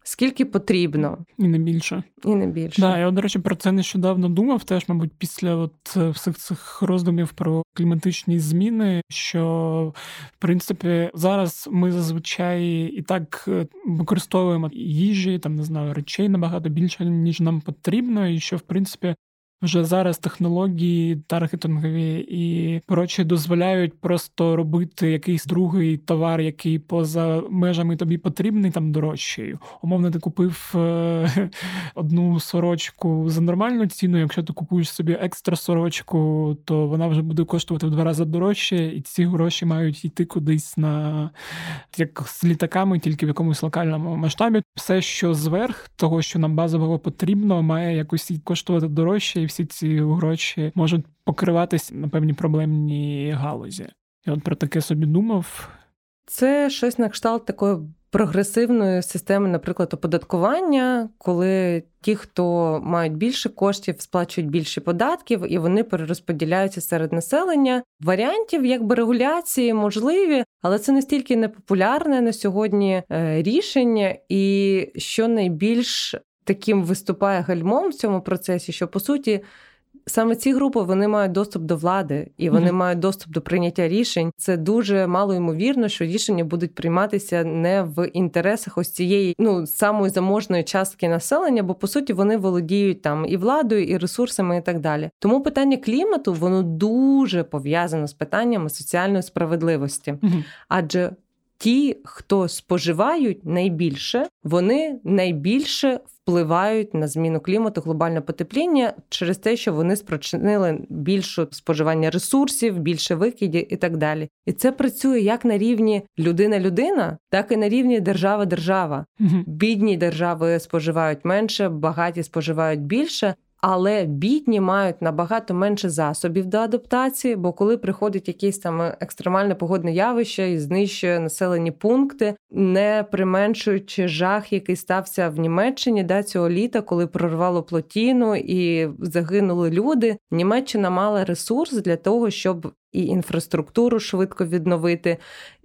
скільки потрібно, і не більше. І не більше. Да, я, до речі, про це нещодавно думав. Теж, мабуть, після от е, всіх цих роздумів про кліматичні зміни, що в принципі зараз ми зазвичай і так е, використовуємо їжі, там не знаю, речей набагато більше ніж нам потрібно, і що в принципі вже зараз технології таргетингові і прочі дозволяють просто робити якийсь другий товар, який поза межами тобі потрібний, там дорожчий. Умовно, ти купив е- одну сорочку за нормальну ціну. Якщо ти купуєш собі екстра сорочку, то вона вже буде коштувати в два рази дорожче, і ці гроші мають йти кудись на як з літаками, тільки в якомусь локальному масштабі. Все, що зверх того, що нам базово потрібно, має якось коштувати дорожче, і всі ці гроші можуть покриватись на певні проблемні галузі. Я от про таке собі думав. Це щось на кшталт такої прогресивної системи, наприклад, оподаткування, коли ті, хто мають більше коштів, сплачують більше податків, і вони перерозподіляються серед населення. Варіантів якби регуляції можливі, але це настільки непопулярне на сьогодні е, рішення, і що найбільш таким виступає гальмом в цьому процесі, що по суті саме ці групи вони мають доступ до влади і вони mm-hmm. мають доступ до прийняття рішень. Це дуже мало ймовірно, що рішення будуть прийматися не в інтересах ось цієї ну самої заможної частки населення, бо по суті вони володіють там і владою, і ресурсами, і так далі. Тому питання клімату воно дуже пов'язано з питаннями соціальної справедливості, mm-hmm. адже ті, хто споживають найбільше, вони найбільше впливають на зміну клімату, глобальне потепління через те, що вони спричинили більше споживання ресурсів, більше викидів і так далі. І це працює як на рівні людина-людина, так і на рівні держава-держава. Бідні держави споживають менше, багаті споживають більше але бідні мають набагато менше засобів до адаптації, бо коли приходить якесь там екстремальне погодне явище і знищує населені пункти, не применшуючи жах, який стався в Німеччині да, цього літа, коли прорвало плотіну і загинули люди. Німеччина мала ресурс для того, щоб і інфраструктуру швидко відновити.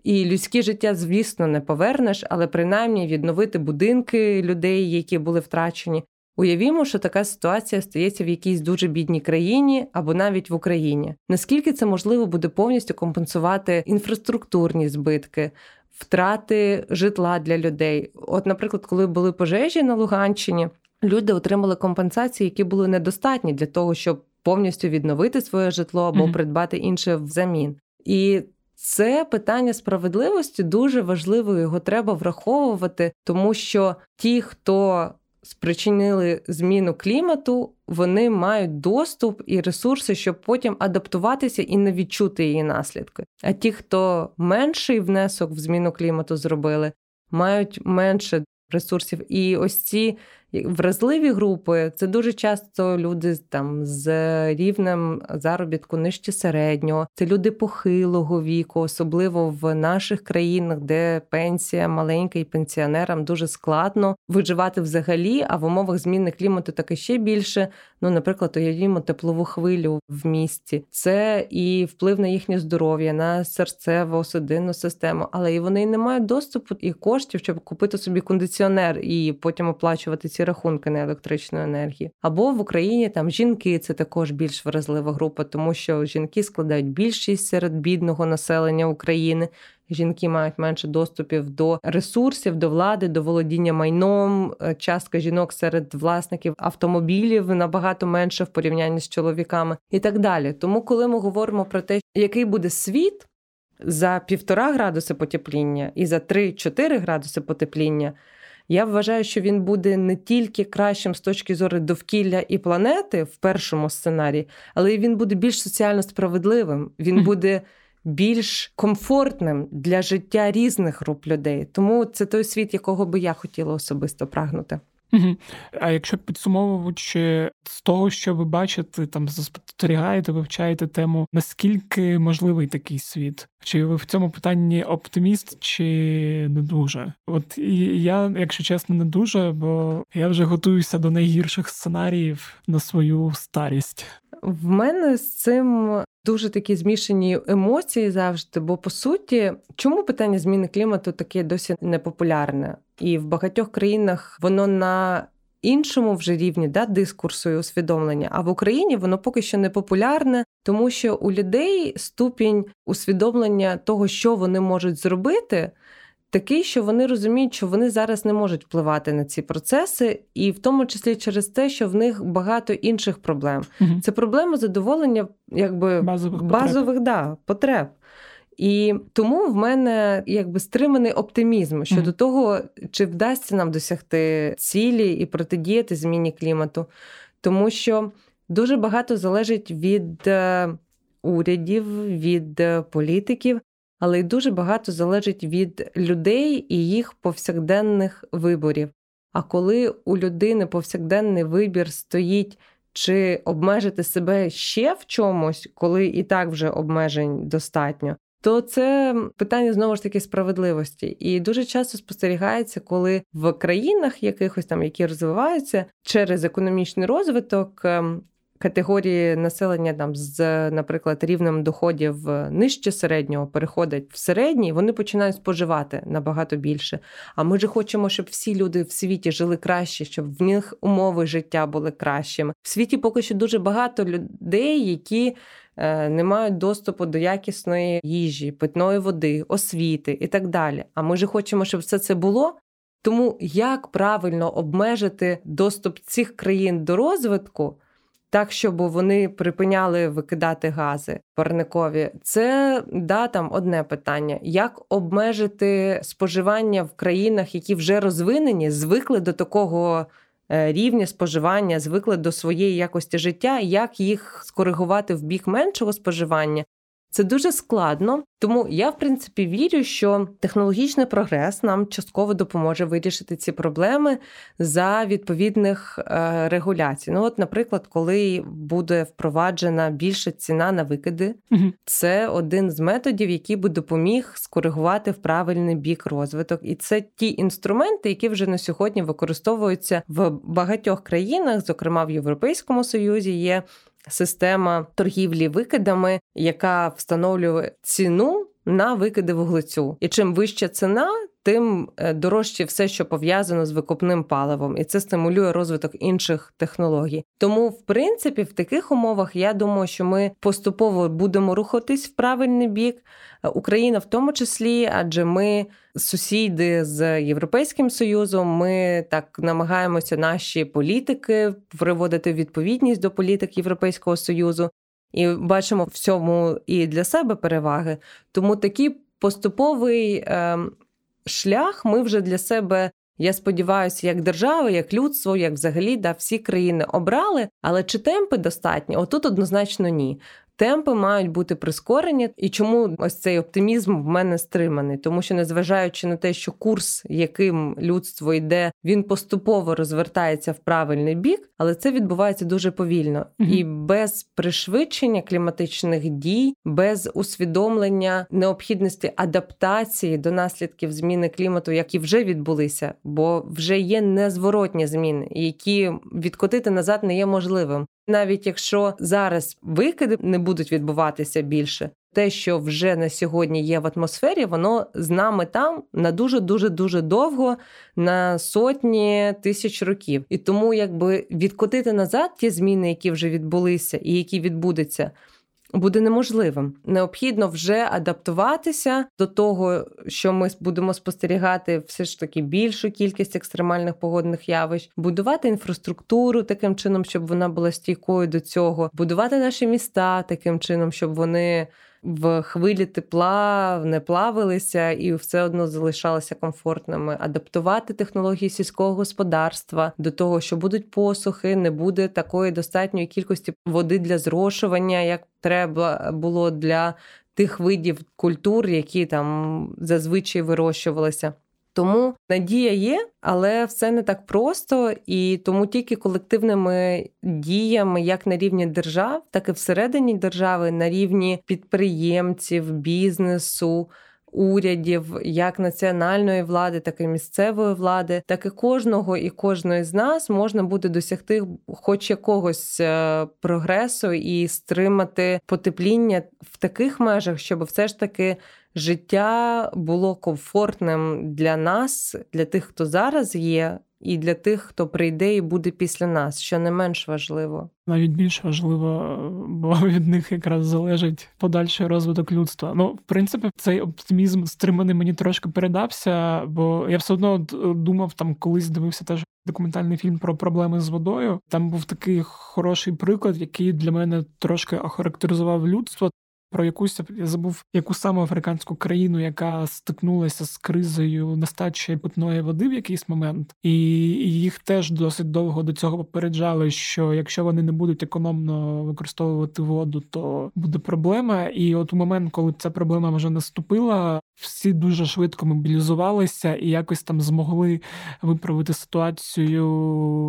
І людське життя, звісно, не повернеш, але принаймні відновити будинки людей, які були втрачені. Уявімо, що така ситуація стається в якійсь дуже бідній країні або навіть в Україні. Наскільки це можливо буде повністю компенсувати інфраструктурні збитки, втрати житла для людей? От, наприклад, коли були пожежі на Луганщині, люди отримали компенсації, які були недостатні для того, щоб повністю відновити своє житло або mm-hmm. придбати інше взамін. І це питання справедливості дуже важливо, його треба враховувати, тому що ті, хто спричинили зміну клімату, вони мають доступ і ресурси, щоб потім адаптуватися і не відчути її наслідки. А ті, хто менший внесок в зміну клімату зробили, мають менше ресурсів. І ось ці Вразливі групи це дуже часто люди там з рівнем заробітку нижче середнього, це люди похилого віку, особливо в наших країнах, де пенсія маленька і пенсіонерам дуже складно виживати взагалі. А в умовах зміни клімату таке ще більше. Ну, наприклад, уявімо теплову хвилю в місті. Це і вплив на їхнє здоров'я, на серцево судинну систему, але і вони не мають доступу і коштів, щоб купити собі кондиціонер і потім оплачувати ці ці рахунки на електричну енергію. Або в Україні там жінки це також більш вразлива група, тому що жінки складають більшість серед бідного населення України. Жінки мають менше доступів до ресурсів, до влади, до володіння майном. Е, частка жінок серед власників автомобілів набагато менше в порівнянні з чоловіками і так далі. Тому, коли ми говоримо про те, який буде світ за півтора градуси потепління і за 3-4 градуси потепління. Я вважаю, що він буде не тільки кращим з точки зору довкілля і планети в першому сценарії, але він буде більш соціально справедливим. Він буде більш комфортним для життя різних груп людей. Тому це той світ, якого би я хотіла особисто прагнути. Угу. А якщо підсумовуючи з того, що ви бачите, там спостерігаєте, вивчаєте тему, наскільки можливий такий світ? Чи ви в цьому питанні оптиміст, чи не дуже? От і я, якщо чесно, не дуже, бо я вже готуюся до найгірших сценаріїв на свою старість. В мене з цим дуже такі змішані емоції завжди. Бо по суті, чому питання зміни клімату таке досі непопулярне? І в багатьох країнах воно на іншому вже рівні да, дискурсу і усвідомлення. А в Україні воно поки що не популярне, тому що у людей ступінь усвідомлення того, що вони можуть зробити. такий, що вони розуміють, що вони зараз не можуть впливати на ці процеси, і в тому числі через те, що в них багато інших проблем. Угу. Це проблема задоволення якби базових, базових потреб. Да, потреб. І тому в мене якби стриманий оптимізм щодо mm. того, чи вдасться нам досягти цілі і протидіяти зміні клімату, тому що дуже багато залежить від е, урядів, від е, політиків, але й дуже багато залежить від людей і їх повсякденних виборів. А коли у людини повсякденний вибір стоїть чи обмежити себе ще в чомусь, коли і так вже обмежень достатньо, то це питання знову ж таки справедливості. І дуже часто спостерігається, коли в країнах якихось там, які розвиваються через економічний розвиток, ем, категорії населення там з, наприклад, рівнем доходів е, нижче середнього переходять в середній, вони починають споживати набагато більше. А ми ж хочемо, щоб всі люди в світі жили краще, щоб в них умови життя були кращими. В світі поки що дуже багато людей, які. Е, не мають доступу до якісної їжі, питної води, освіти і так далі. А ми ж хочемо, щоб все це було. Тому як правильно обмежити доступ цих країн до розвитку, так, щоб вони припиняли викидати гази парникові, це да там одне питання: як обмежити споживання в країнах, які вже розвинені, звикли до такого. Е, рівня споживання, звикли до своєї якості життя, як їх скоригувати в бік меншого споживання, це дуже складно, тому я, в принципі, вірю, що технологічний прогрес нам частково допоможе вирішити ці проблеми за відповідних е, регуляцій. Ну, от, наприклад, коли буде впроваджена більша ціна на викиди, угу. це один з методів, який би допоміг скоригувати в правильний бік розвиток. І це ті інструменти, які вже на сьогодні використовуються в багатьох країнах, зокрема в Європейському Союзі, є система торгівлі викидами, яка встановлює ціну на викиди вуглецю. І чим вища ціна, тим е, дорожче все, що пов'язано з викопним паливом, і це стимулює розвиток інших технологій. Тому, в принципі, в таких умовах я думаю, що ми поступово будемо рухатись в правильний бік. Україна в тому числі, адже ми сусіди з Європейським Союзом. Ми так намагаємося наші політики приводити відповідність до політик Європейського союзу. І бачимо в цьому і для себе переваги. Тому такий поступовий е, шлях ми вже для себе, я сподіваюся, як держава, як людство, як взагалі да, всі країни обрали. Але чи темпи достатні? Отут однозначно ні темпи мають бути прискорені. І чому ось цей оптимізм в мене стриманий? Тому що, незважаючи на те, що курс, яким людство йде, він поступово розвертається в правильний бік, але це відбувається дуже повільно угу. і без пришвидшення кліматичних дій, без усвідомлення необхідності адаптації до наслідків зміни клімату, які вже відбулися, бо вже є незворотні зміни, які відкотити назад не є можливим навіть якщо зараз викиди не будуть відбуватися більше, те, що вже на сьогодні є в атмосфері, воно з нами там на дуже дуже дуже довго, на сотні тисяч років. І тому, якби відкотити назад ті зміни, які вже відбулися, і які відбудуться буде неможливим. Необхідно вже адаптуватися до того, що ми будемо спостерігати все ж таки більшу кількість екстремальних погодних явищ, будувати інфраструктуру таким чином, щоб вона була стійкою до цього, будувати наші міста таким чином, щоб вони в хвилі тепла не плавилися і все одно залишалися комфортними, адаптувати технології сільського господарства до того, що будуть посухи, не буде такої достатньої кількості води для зрошування, як треба було для тих видів культур, які там зазвичай вирощувалися. Тому надія є, але все не так просто, і тому тільки колективними діями, як на рівні держав, так і всередині держави, на рівні підприємців, бізнесу. Урядів як національної влади, так і місцевої влади, так і кожного і кожної з нас можна буде досягти хоч якогось е, прогресу і стримати потепління в таких межах, щоб все ж таки життя було комфортним для нас, для тих, хто зараз є, і для тих, хто прийде і буде після нас, що не менш важливо. Навіть більш важливо, бо від них якраз залежить подальший розвиток людства. Ну, в принципі, цей оптимізм стриманий мені трошки передався, бо я все одно думав там, колись дивився теж документальний фільм про проблеми з водою. Там був такий хороший приклад, який для мене трошки охарактеризував людство про якусь я забув яку саме африканську країну, яка стикнулася з кризою нестачі питної води в якийсь момент, і їх теж досить довго до цього попереджали, що якщо вони не будуть економно використовувати воду, то буде проблема. І от у момент, коли ця проблема вже наступила, всі дуже швидко мобілізувалися і якось там змогли виправити ситуацію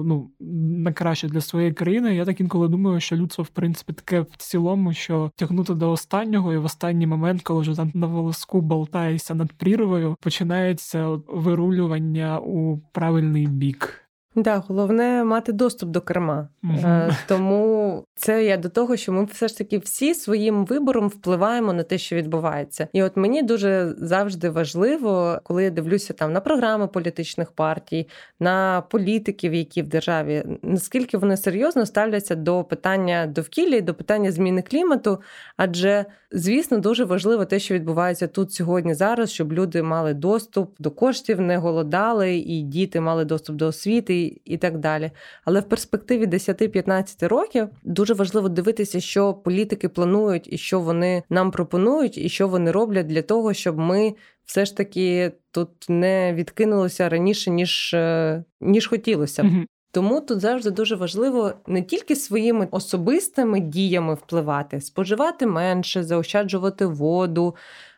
ну на краще для своєї країни. Я так інколи думаю, що людство в принципі таке в цілому, що тягнути до останнього, і в останній момент, коли вже там на волоску болтаєшся над прірвою, починається вирулювання у правильний бік. Да, головне мати доступ до керма. Mm-hmm. Тому це я до того, що ми все ж таки всі своїм вибором впливаємо на те, що відбувається. І от мені дуже завжди важливо, коли я дивлюся там на програми політичних партій, на політиків, які в державі, наскільки вони серйозно ставляться до питання довкілля і до питання зміни клімату. Адже, звісно, дуже важливо те, що відбувається тут сьогодні, зараз, щоб люди мали доступ до коштів, не голодали, і діти мали доступ до освіти і так далі. Але в перспективі 10-15 років дуже важливо дивитися, що політики планують і що вони нам пропонують, і що вони роблять для того, щоб ми все ж таки тут не відкинулися раніше, ніж е, ніж хотілося. б. Тому тут завжди дуже важливо не тільки своїми особистими діями впливати, споживати менше, заощаджувати воду,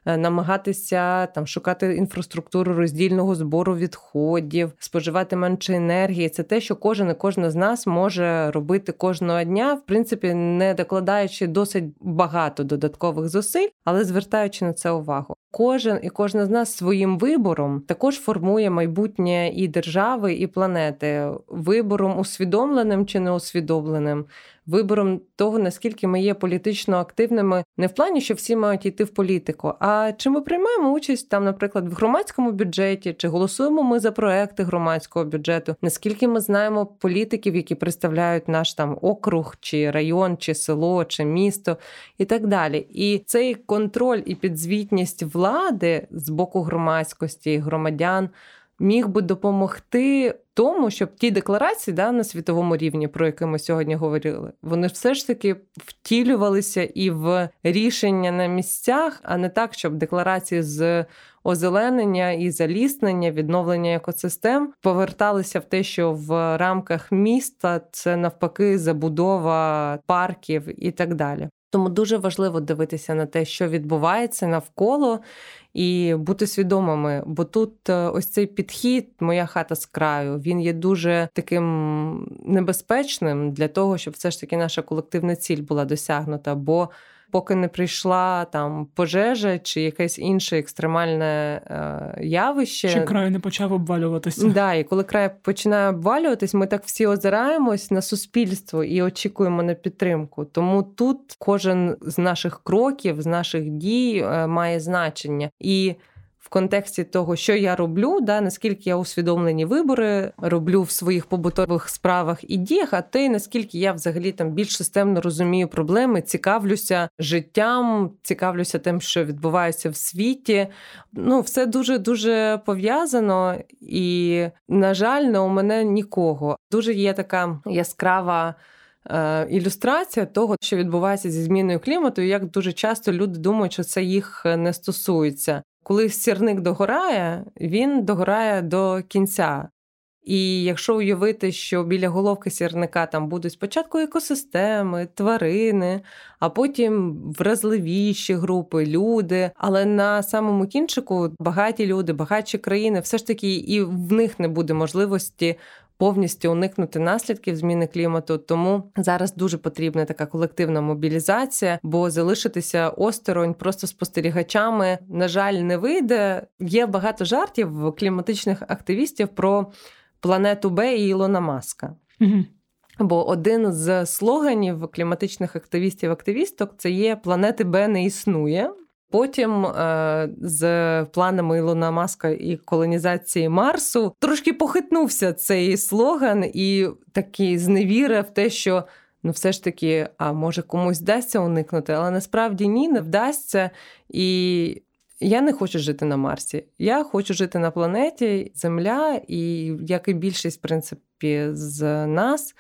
Е, намагатися там шукати інфраструктуру роздільного збору відходів, споживати менше енергії. Це те, що кожен і кожна з нас може робити кожного дня, в принципі, не докладаючи досить багато додаткових зусиль, але звертаючи на це увагу. Кожен і кожна з нас своїм вибором також формує майбутнє і держави, і планети вибором усвідомленим чи неусвідомленим вибором того, наскільки ми є політично активними, не в плані, що всі мають йти в політику, а чи ми приймаємо участь там, наприклад, в громадському бюджеті, чи голосуємо ми за проекти громадського бюджету, наскільки ми знаємо політиків, які представляють наш там округ, чи район, чи село, чи місто, і так далі. І цей контроль і підзвітність влади з боку громадськості громадян міг би допомогти тому, щоб ті декларації да, на світовому рівні, про які ми сьогодні говорили, вони все ж таки втілювалися і в рішення на місцях, а не так, щоб декларації з озеленення і заліснення, відновлення екосистем поверталися в те, що в рамках міста це навпаки забудова парків і так далі. Тому дуже важливо дивитися на те, що відбувається навколо, і бути свідомими. Бо тут е, ось цей підхід, моя хата з краю, він є дуже таким небезпечним для того, щоб все ж таки наша колективна ціль була досягнута. Бо поки не прийшла там пожежа чи якесь інше екстремальне е, явище. Чи край не почав обвалюватися? Да, і коли край починає обвалюватись, ми так всі озираємось на суспільство і очікуємо на підтримку. Тому тут кожен з наших кроків, з наших дій е, має значення. І контексті того, що я роблю, да, наскільки я усвідомлені вибори роблю в своїх побутових справах і діях, а те, наскільки я взагалі там більш системно розумію проблеми, цікавлюся життям, цікавлюся тим, що відбувається в світі. Ну, все дуже дуже пов'язано, і, на жаль, не у мене нікого. Дуже є така яскрава. Е, ілюстрація того, що відбувається зі зміною клімату, і як дуже часто люди думають, що це їх не стосується. Коли сірник догорає, він догорає до кінця. І якщо уявити, що біля головки сірника там будуть спочатку екосистеми, тварини, а потім вразливіші групи, люди. Але на самому кінчику багаті люди, багатші країни, все ж таки і в них не буде можливості повністю уникнути наслідків зміни клімату. Тому зараз дуже потрібна така колективна мобілізація, бо залишитися осторонь просто спостерігачами, на жаль, не вийде. Є багато жартів кліматичних активістів про планету Б і Ілона Маска. Угу. Бо один з слоганів кліматичних активістів-активісток це є планети Б не існує. Потім е, з планами Ілона Маска і колонізації Марсу трошки похитнувся цей слоган і такий зневірив те, що ну все ж таки, а може комусь вдасться уникнути, але насправді ні, не вдасться. І я не хочу жити на Марсі. Я хочу жити на планеті Земля, і як і більшість, в принципі, з нас.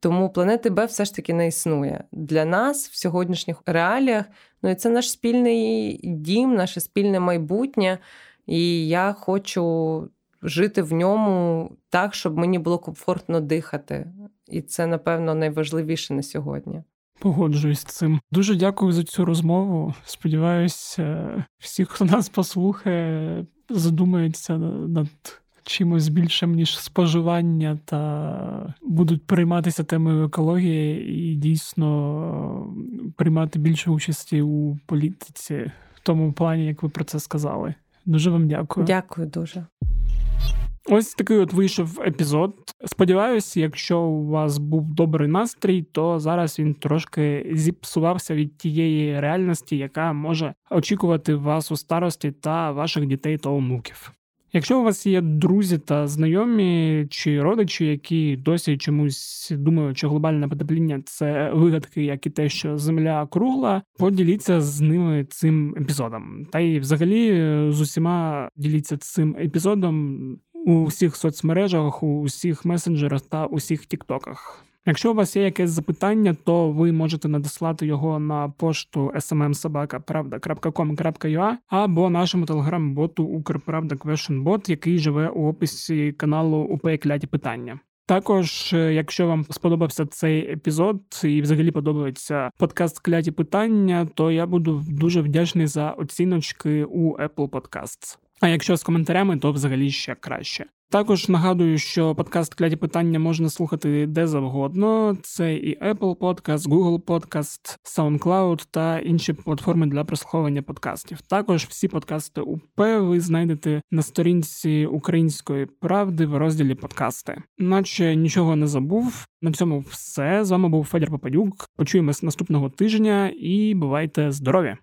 Тому планети Б все ж таки не існує для нас в сьогоднішніх реаліях. Ну і це наш спільний дім, наше спільне майбутнє. І я хочу жити в ньому так, щоб мені було комфортно дихати. І це, напевно, найважливіше на сьогодні. Погоджуюсь з цим. Дуже дякую за цю розмову. Сподіваюся, всі, хто нас послухає, задумаються над чимось більшим, ніж споживання, та будуть прийматися темою екології і дійсно приймати більше участі у політиці в тому плані, як ви про це сказали. Дуже вам дякую. Дякую дуже. Ось такий от вийшов епізод. Сподіваюся, якщо у вас був добрий настрій, то зараз він трошки зіпсувався від тієї реальності, яка може очікувати вас у старості та ваших дітей та онуків. Якщо у вас є друзі та знайомі чи родичі, які досі чомусь думають, що глобальне потепління це вигадки, як і те, що земля кругла, поділіться з ними цим епізодом. Та й взагалі з усіма діліться цим епізодом у всіх соцмережах, у всіх месенджерах та усіх тіктоках. Якщо у вас є якесь запитання, то ви можете надіслати його на пошту smmsobaka.pravda.com.ua або нашому телеграм-боту Укрправда Questionbot, який живе у описі каналу УП Кляті Питання. Також, е, якщо вам сподобався цей епізод і взагалі подобається подкаст Кляті питання, то я буду дуже вдячний за оціночки у Apple Podcasts. А якщо з коментарями, то взагалі ще краще. Також нагадую, що подкаст кляті питання можна слухати де завгодно. Це і Apple Podcast, Google Podcast, SoundCloud та інші платформи для прослуховування подкастів. Також всі подкасти УП ви знайдете на сторінці Української правди в розділі подкасти. Наче нічого не забув. На цьому все з вами був Федір Попадюк. Почуємось наступного тижня і бувайте здорові!